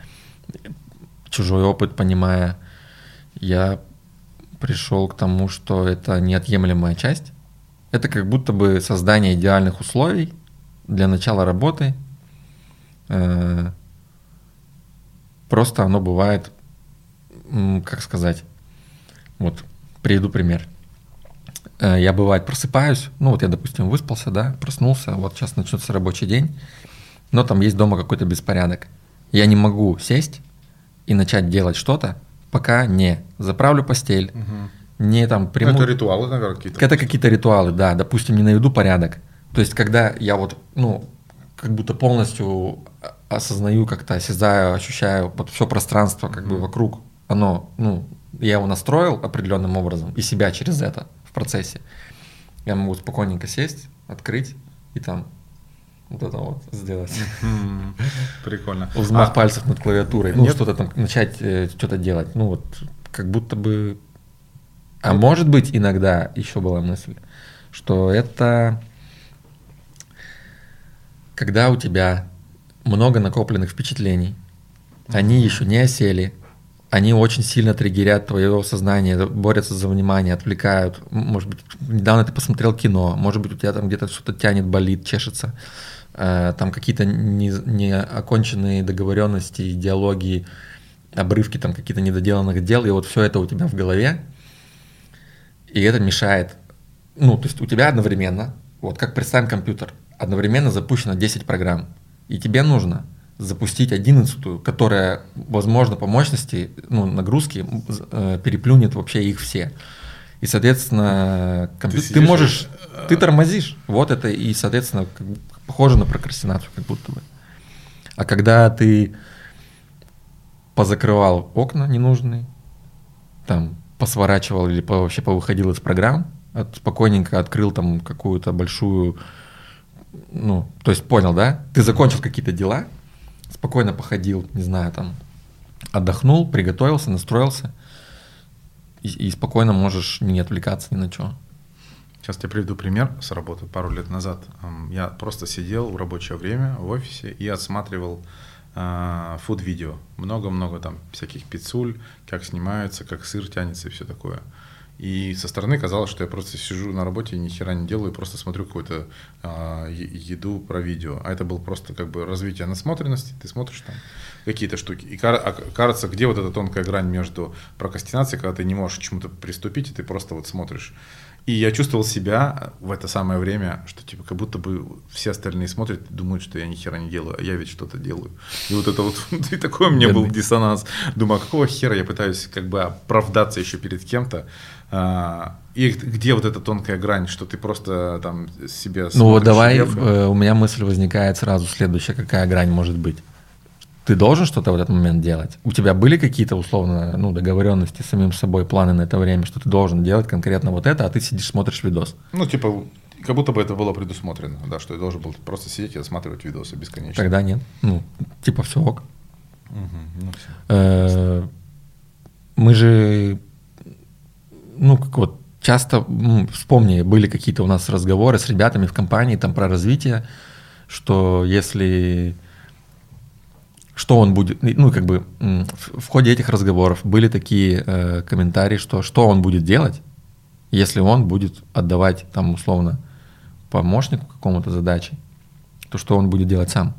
чужой опыт понимая, я пришел к тому, что это неотъемлемая часть. Это как будто бы создание идеальных условий для начала работы. Э, Просто оно бывает, как сказать, вот приведу пример. Э, Я бывает просыпаюсь, ну вот я, допустим, выспался, да, проснулся, вот сейчас начнется рабочий день, но там есть дома какой-то беспорядок. Я не могу сесть и начать делать что-то, пока не заправлю постель, Мгм. не там Ну, приму... это ритуалы, наверное, какие-то. Это какие-то ритуалы, да, допустим, не наведу порядок. То есть, когда я вот, ну, как будто полностью осознаю, как-то осязаю, ощущаю вот все пространство как бы вокруг. Оно, ну, я его настроил определенным образом и себя через это процессе. Я могу спокойненько сесть, открыть и там вот это вот сделать. Прикольно. <laughs> Взмах А, пальцев над клавиатурой. Ну, что-то там, начать э, что-то делать. Ну, вот, как будто бы... А может быть, иногда еще была мысль, что это когда у тебя много накопленных впечатлений, они еще не осели, они очень сильно триггерят твое сознание, борются за внимание, отвлекают. Может быть, недавно ты посмотрел кино, может быть, у тебя там где-то что-то тянет, болит, чешется. Э, Там какие-то не, неоконченные договоренности, диалоги, обрывки там какие-то недоделанных дел, и вот все это у тебя в голове, и это мешает. Ну, то есть у тебя одновременно, вот как представим компьютер, одновременно запущено 10 программ, и тебе нужно запустить 11, которая, возможно, по мощности, ну, нагрузки э, переплюнет вообще их все. И, соответственно, компьютер, ты, сидишь можешь, э, ты тормозишь. Вот это и, соответственно, как похоже на прокрастинацию, как будто бы. А когда ты позакрывал окна ненужные, там посворачивал или по- вообще повыходил из программ, от- спокойненько открыл там какую-то большую, ну, то есть понял, да? Ты закончил какие-то дела, спокойно походил, не знаю, там, отдохнул, приготовился, настроился, и, и спокойно можешь не отвлекаться ни на что. Сейчас тебе приведу пример с работы пару лет назад. Я просто сидел в рабочее время в офисе и отсматривал а, фуд-видео. Много-много там всяких пиццуль, как снимаются, как сыр тянется и все такое. И со стороны казалось, что я просто сижу на работе и ни хера не делаю, просто смотрю какую-то а, еду про видео. А это было просто как бы развитие насмотренности. Ты смотришь там какие-то штуки. И кар- а кажется, где вот эта тонкая грань между прокрастинацией, когда ты не можешь к чему-то приступить, и ты просто вот смотришь. И я чувствовал себя в это самое время, что типа как будто бы все остальные смотрят и думают, что я ни хера не делаю, а я ведь что-то делаю. И вот это вот, <laughs> и такой у меня был диссонанс. Думаю, а какого хера я пытаюсь как бы оправдаться еще перед кем-то. А, И где вот эта тонкая грань, что ты просто там себе Ну вот давай, э, у меня мысль возникает сразу следующая, какая грань может быть. Ты должен что-то в этот момент делать? У тебя были какие-то условно ну, договоренности с самим собой, планы на это время, что ты должен делать конкретно вот это, а ты сидишь, смотришь видос? Ну, типа, как будто бы это было предусмотрено, да, что я должен был просто сидеть и осматривать видосы бесконечно. Тогда нет. Ну, типа все ок. Мгм, ну, всё. Э, Мы же, ну, как вот часто, вспомни, были какие-то у нас разговоры с ребятами в компании там про развитие, что если что он будет, ну, как бы в, ходе этих разговоров были такие э, комментарии, что что он будет делать, если он будет отдавать там условно помощнику какому-то задачи, то что он будет делать сам.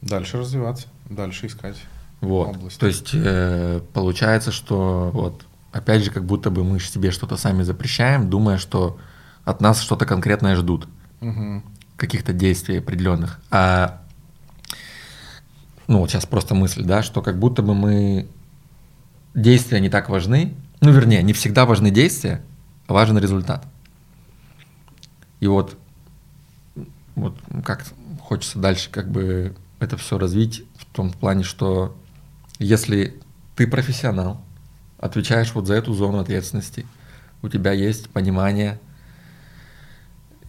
Дальше развиваться, дальше искать. Вот. область. То есть э, получается, что вот опять же, как будто бы мы себе что-то сами запрещаем, думая, что от нас что-то конкретное ждут, Мгм. каких-то действий определенных. А ну вот сейчас просто мысль, да, что как будто бы мы действия не так важны, ну вернее, не всегда важны действия, а важен результат. И вот, вот как хочется дальше как бы это все развить в том плане, что если ты профессионал, отвечаешь вот за эту зону ответственности, у тебя есть понимание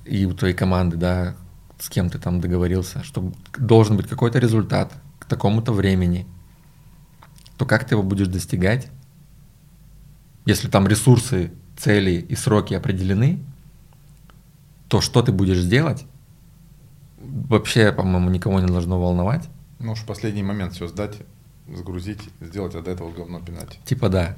и у твоей команды, да, с кем ты там договорился, что должен быть какой-то результат к такому-то времени, то как ты его будешь достигать? Если там ресурсы, цели и сроки определены, то что ты будешь делать, вообще, по-моему, никого не должно волновать. Ну в последний момент все сдать, загрузить, сделать, до этого говно пинать. Типа да.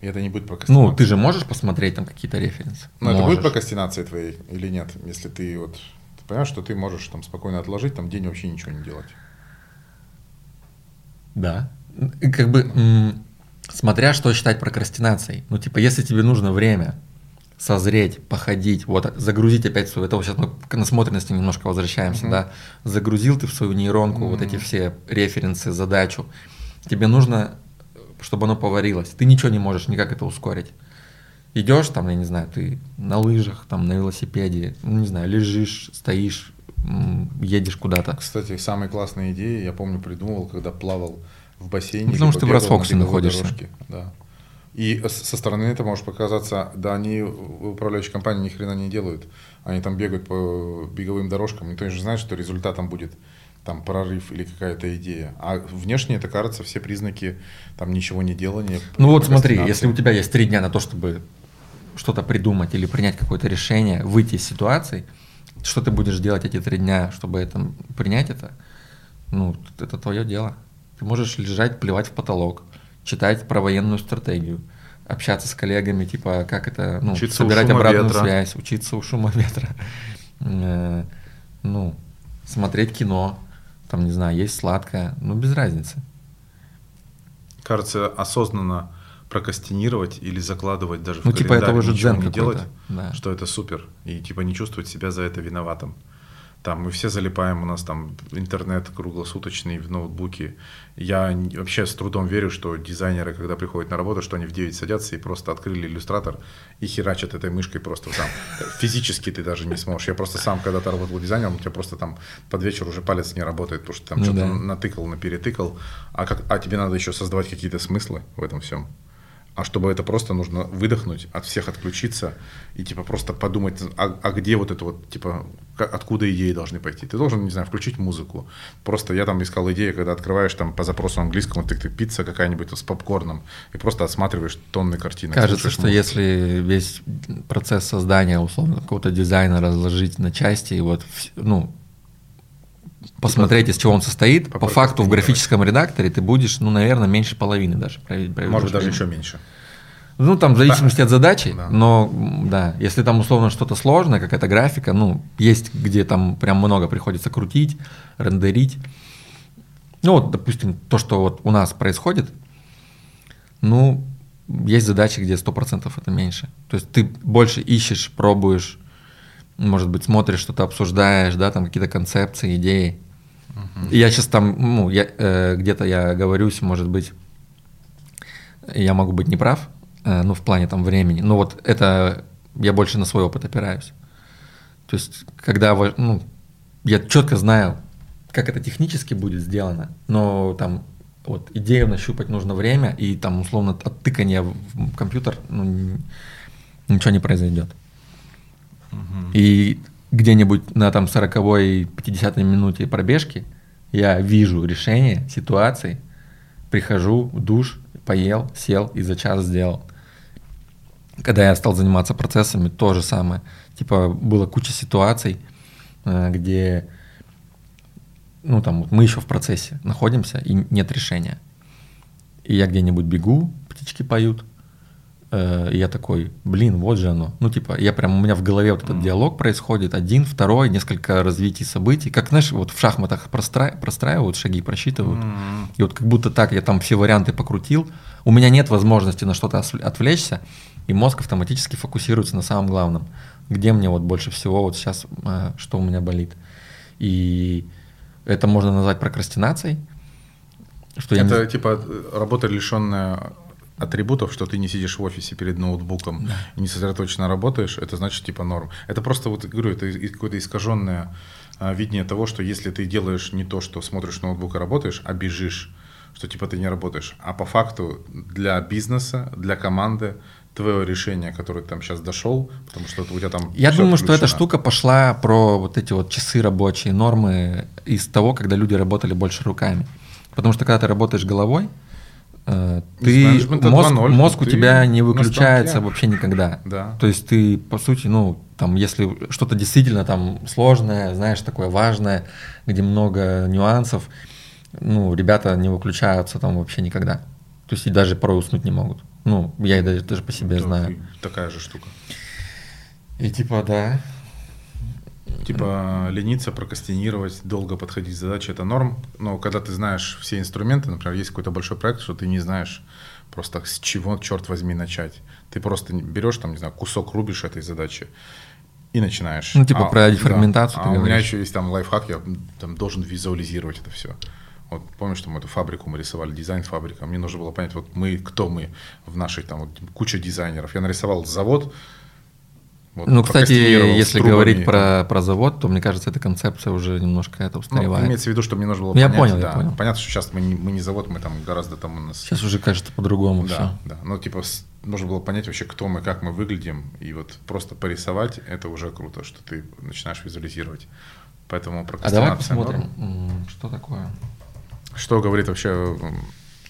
И это не будет прокрастинацией. Ну, ты же можешь посмотреть там какие-то референсы? Ну, это будет Можешь. прокрастинацией твоей или нет? Если ты вот... Ты понимаешь, что ты можешь там спокойно отложить, там день вообще ничего не делать. Да. Как бы, смотря что считать прокрастинацией. Ну, типа, если тебе нужно время созреть, походить, вот, загрузить опять свою, это вот сейчас мы к насмотренности немножко возвращаемся, Мгм. да, загрузил ты в свою нейронку вот эти все референсы, задачу, тебе нужно, чтобы оно поварилось, ты ничего не можешь никак это ускорить. идешь там, я не знаю, ты на лыжах, там, на велосипеде, ну, не знаю, лежишь, стоишь, едешь куда-то. Кстати, самые классные идеи, я помню, придумывал, когда плавал в бассейне. Потому либо что ты в расфокусе находишься. дорожке, Да. И со стороны это может показаться, да, они в управляющей компании ни хрена не делают. Они там бегают по беговым дорожкам, никто же знает, что результатом будет там прорыв или какая-то идея. А внешне это кажется все признаки там ничего не делания. Ну вот смотри, если у тебя есть три дня на то, чтобы что-то придумать или принять какое-то решение, выйти из ситуации, что ты будешь делать эти три дня, чтобы это, принять это? Ну, это твое дело. Ты можешь лежать, плевать в потолок, читать про военную стратегию, общаться с коллегами, типа, как это, ну, Учиться собирать обратную ветра. связь, учиться у шума ветра. Э, Ну, смотреть кино, там, не знаю, есть сладкое, ну, без разницы. Кажется, осознанно прокрастинировать или закладывать даже в Ну, типа, календарь это уже ничего дзен не делать, да. что это супер. И типа не чувствовать себя за это виноватым. Там мы все залипаем, у нас там интернет круглосуточный в ноутбуке. Я вообще с трудом верю, что дизайнеры, когда приходят на работу, что они в 9 садятся и просто открыли иллюстратор и херачат этой мышкой просто там. Физически ты даже не сможешь. Я просто сам когда-то работал дизайнером, у тебя просто там под вечер уже палец не работает, потому что там Ну что-то да. натыкал, наперетыкал, а, как, а тебе надо еще создавать какие-то смыслы в этом всем. А чтобы это просто нужно выдохнуть, от всех отключиться и типа просто подумать, а, а где вот это вот, типа, откуда идеи должны пойти. Ты должен, не знаю, включить музыку. Просто я там искал идею, когда открываешь там по запросу английскому, ты, ты пицца какая-нибудь с попкорном и просто отсматриваешь тонны картинок. Кажется, что музыку. если весь процесс создания, условно, какого-то дизайна разложить на части, и вот, ну, посмотреть, из чего он состоит, по факту в графическом редакторе ты будешь, ну, наверное, меньше половины даже. проведешь Может, даже еще меньше. Ну, там, в зависимости от задачи, Да. но, да, если там, условно, что-то сложное, какая-то графика, ну, есть, где там прям много приходится крутить, рендерить. Ну, вот, допустим, то, что вот у нас происходит, ну, есть задачи, где 100% это меньше. То есть ты больше ищешь, пробуешь, может быть, смотришь, что-то обсуждаешь, да, там какие-то концепции, идеи. И я сейчас там, ну, я, э, где-то я говорюсь, может быть, я могу быть неправ, э, ну, в плане там времени, но вот это я больше на свой опыт опираюсь. То есть, когда, ну, я четко знаю, как это технически будет сделано, но там вот идею нащупать нужно время, и там условно от тыкания в компьютер ну, ничего не произойдет. И где-нибудь на там 40-й, 50 минуте пробежки я вижу решение ситуации, прихожу душ, поел, сел и за час сделал. Когда я стал заниматься процессами, то же самое. Типа, было куча ситуаций, э, где, ну, там, мы еще в процессе находимся, и нет решения. И я где-нибудь бегу, птички поют, и я такой, блин, вот же оно. Ну, типа, я прям, у меня в голове вот этот диалог происходит, один, второй, несколько развитий событий. Как, знаешь, вот в шахматах простра- простраивают шаги, просчитывают. М. И вот как будто так я там все варианты покрутил. У меня нет возможности на что-то отвлечься, и мозг автоматически фокусируется на самом главном. Где мне вот больше всего вот сейчас, э, что у меня болит. И это можно назвать прокрастинацией. Что я Это типа э, работа, лишенная атрибутов, что ты не сидишь в офисе перед ноутбуком и не сосредоточенно работаешь, это значит типа норм. Это просто, вот говорю, это какое-то искаженное а, видение того, что если ты делаешь не то, что смотришь ноутбук и работаешь, а бежишь, что типа ты не работаешь. А по факту для бизнеса, для команды, твое решение, которое ты там сейчас дошел, потому что у тебя там Я думаю, что эта штука пошла про вот эти вот часы рабочие, нормы из того, когда люди работали больше руками. Потому что когда ты работаешь головой, ты менеджмента мозг, 2.0, мозг у ты тебя не выключается вообще никогда. Да. То есть ты, по сути, ну, там, если что-то действительно там сложное, знаешь, такое важное, где много нюансов, ну, ребята не выключаются там вообще никогда. То есть и даже порой уснуть не могут. Ну, я и даже, даже по себе Это знаю. Такая же штука. И типа, да, Типа лениться, прокрастинировать, долго подходить к задаче – это норм. Но когда ты знаешь все инструменты, например, есть какой-то большой проект, что ты не знаешь просто с чего, черт возьми, начать. Ты просто берешь там, не знаю, кусок рубишь этой задачи и начинаешь. Ну, типа про дефрагментацию А ты у меня говоришь. еще есть там лайфхак, я там должен визуализировать это все. Вот помнишь, что мы эту фабрику мы рисовали, дизайн фабрика. Мне нужно было понять, вот мы, кто мы в нашей там вот, куча дизайнеров. Я нарисовал завод, вот, ну, кстати, если говорить про, про завод, то мне кажется, эта концепция уже немножко это устаревает. Ну, имеется в виду, что мне нужно было ну, понять. Я понял, да. я понял. Понятно, что сейчас мы не, мы не завод, мы там гораздо там у нас... Сейчас уже кажется по-другому да, все. Да, ну типа нужно было понять вообще, кто мы, как мы выглядим, и вот просто порисовать, это уже круто, что ты начинаешь визуализировать. Поэтому А давай посмотрим, норм. что такое. Что говорит вообще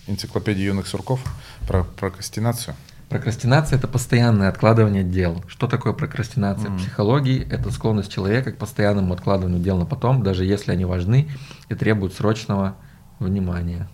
энциклопедия юных сурков про прокрастинацию? Прокрастинация – это постоянное откладывание дел. Что такое прокрастинация? Mm-hmm. В психологии – это склонность человека к постоянному откладыванию дел на потом, даже если они важны и требуют срочного внимания.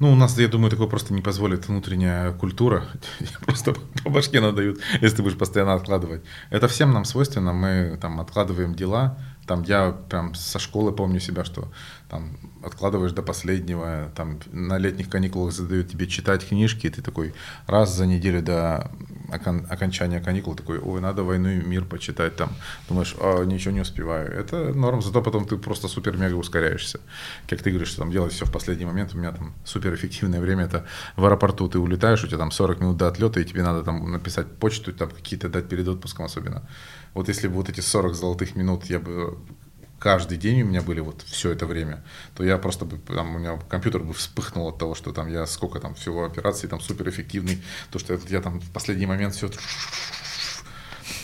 Ну, у нас, я думаю, такое просто не позволит внутренняя культура. <laughs> Просто по башке надают, если ты будешь постоянно откладывать. Это всем нам свойственно. Мы там откладываем дела, там я прям со школы помню себя, что там откладываешь до последнего, там на летних каникулах задают тебе читать книжки, и ты такой раз за неделю до окон, окончания каникул такой, ой, надо «Войну и мир» почитать, там, думаешь, а, ничего не успеваю. Это норм, зато потом ты просто супер-мега ускоряешься. Как ты говоришь, что там делать все в последний момент, у меня там суперэффективное время, это в аэропорту ты улетаешь, у тебя там 40 минут до отлета, и тебе надо там написать почту, там какие-то дать перед отпуском особенно. Вот если бы вот эти 40 золотых минут я бы каждый день у меня были вот все это время, то я просто бы, там, у меня компьютер бы вспыхнул от того, что там я сколько там всего операций, там супер эффективный, то, что я там в последний момент все...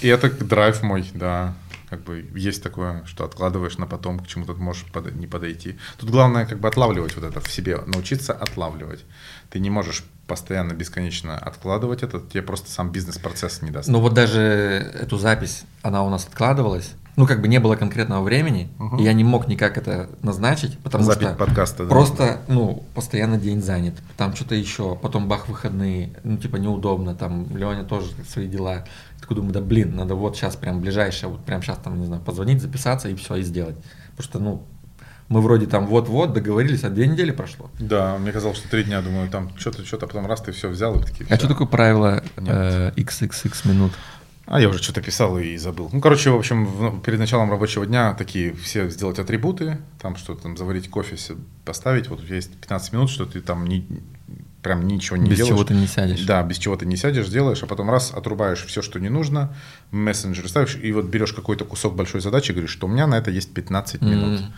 И это драйв мой, да, как бы есть такое, что откладываешь на потом, к чему-то можешь под, не подойти. Тут главное как бы отлавливать вот это в себе, научиться отлавливать. Ты не можешь постоянно, бесконечно откладывать это, тебе просто сам бизнес-процесс не даст. Ну вот даже эту запись, она у нас откладывалась, ну как бы не было конкретного времени, угу. и я не мог никак это назначить, потому Запись что подкаста, да, просто, ну, постоянно день занят, там что-то еще, потом бах выходные, ну типа неудобно, там Леня тоже свои дела, такой думаю, да блин, надо вот сейчас прям ближайшее, вот прям сейчас там, не знаю, позвонить, записаться и все, и сделать, потому что, ну, мы вроде там вот-вот договорились, а две недели прошло. Да, мне казалось, что три дня, думаю, там что-то, что-то, потом раз ты все взял и такие. А что такое правило э, XXX минут? А я уже что-то писал и забыл. Ну, короче, в общем, перед началом рабочего дня такие все сделать атрибуты, там что-то там заварить кофе, поставить. Вот у тебя есть 15 минут, что ты там не, прям ничего не без делаешь. Без чего ты не сядешь. Да, без чего ты не сядешь, делаешь, а потом раз отрубаешь все, что не нужно, мессенджер ставишь, и вот берешь какой-то кусок большой задачи и говоришь, что у меня на это есть 15 минут. Mm-hmm.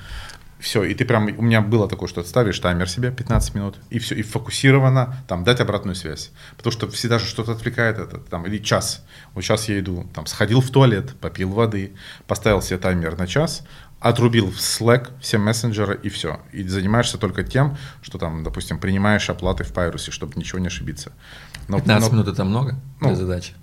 Все, и ты прям, у меня было такое, что ставишь таймер себе 15 минут, и все, и фокусированно там дать обратную связь. Потому что всегда же что-то отвлекает это, там, или час. Вот сейчас я иду, там, сходил в туалет, попил воды, поставил себе таймер на час, отрубил в Slack все мессенджеры и все. И занимаешься только тем, что там, допустим, принимаешь оплаты в Пайрусе, чтобы ничего не ошибиться. Но, 15 но, минут это много ну, для задачи?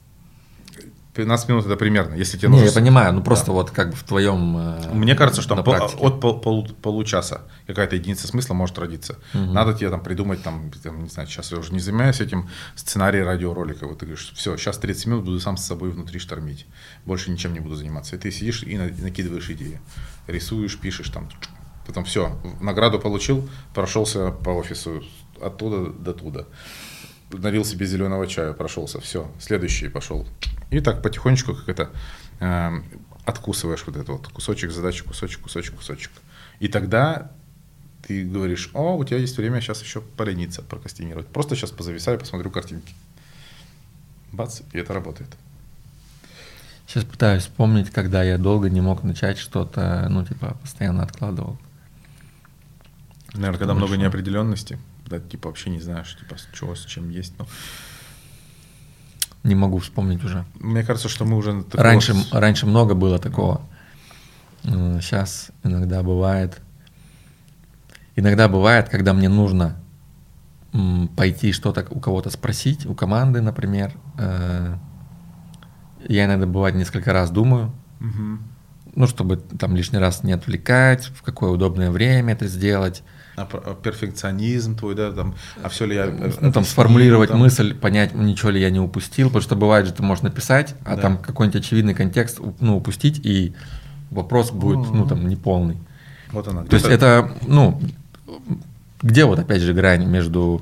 15 минут это примерно, если тебе Не, нужно... я понимаю, ну просто да. вот как бы в твоем э, Мне кажется, что пол, от пол, пол, получаса какая-то единица смысла может родиться. Угу. Надо тебе там придумать, там, там, не знаю, сейчас я уже не занимаюсь этим, сценарий радиоролика. Вот ты говоришь, все, сейчас 30 минут буду сам с собой внутри штормить. Больше ничем не буду заниматься. И ты сидишь и накидываешь идеи. Рисуешь, пишешь там. Потом все, награду получил, прошелся по офису оттуда до туда налил себе зеленого чая, прошелся, все, следующий пошел. И так потихонечку, как это, э, откусываешь вот этот вот кусочек задачи, кусочек, кусочек, кусочек. И тогда ты говоришь, о, у тебя есть время сейчас еще полениться, прокрастинировать. Просто сейчас позависаю, посмотрю картинки. Бац, и это работает. Сейчас пытаюсь вспомнить, когда я долго не мог начать что-то, ну, типа, постоянно откладывал. Наверное, когда Больше. много неопределенности да, типа вообще не знаешь, типа, что, с чем есть, но... Не могу вспомнить уже. Мне кажется, что мы уже... Раньше, такого... раньше много было такого. Сейчас иногда бывает... Иногда бывает, когда мне нужно пойти что-то у кого-то спросить, у команды, например. Э, я иногда бывает несколько раз думаю, угу. ну, чтобы там лишний раз не отвлекать, в какое удобное время это сделать а, перфекционизм твой, да, там, а все ли я... Ну, там, сформулировать там... мысль, понять, ничего ли я не упустил, потому что бывает же, ты можешь написать, а да. там какой-нибудь очевидный контекст, ну, упустить, и вопрос будет, ну, там, неполный. Вот она. То есть это, ну, где вот, опять же, грань между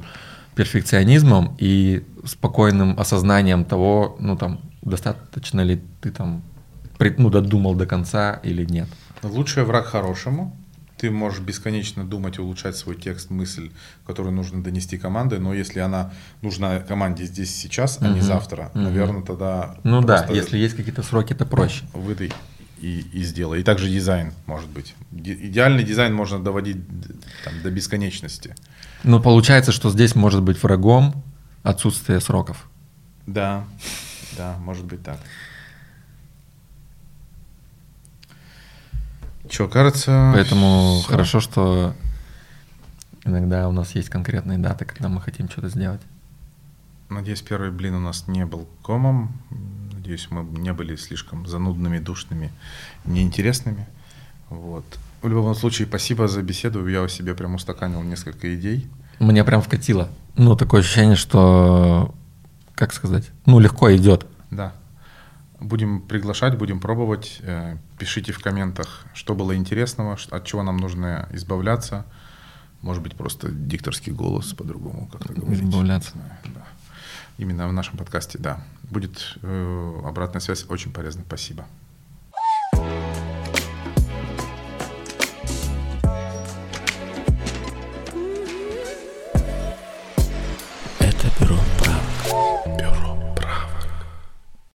перфекционизмом и спокойным осознанием того, ну, там, достаточно ли ты там, ну, додумал до конца или нет? Лучший враг хорошему ты можешь бесконечно думать, улучшать свой текст, мысль, которую нужно донести команде, но если она нужна команде здесь сейчас, а не Мгм. завтра, Мгм. наверное, тогда Ну да, если есть какие-то сроки, то проще. выдай и, и сделай. И также дизайн, может быть. Идеальный дизайн можно доводить там, до бесконечности. Но получается, что здесь может быть врагом отсутствие сроков. Да, да, может быть так. Че, кажется... Поэтому всё. хорошо, что иногда у нас есть конкретные даты, когда мы хотим что-то сделать. Надеюсь, первый блин у нас не был комом. Надеюсь, мы не были слишком занудными, душными, неинтересными. Вот. В любом случае, спасибо за беседу. Я у себя прям устаканил несколько идей. Мне прям вкатило. Ну, такое ощущение, что, как сказать, ну, легко идет. Да. Будем приглашать, будем пробовать. Э, Пишите в комментах, что было интересного, от чего нам нужно избавляться. Может быть, просто дикторский голос по-другому как-то говорить. Избавляться. Да. Именно в нашем подкасте, да. Будет э, обратная связь очень полезна. Спасибо.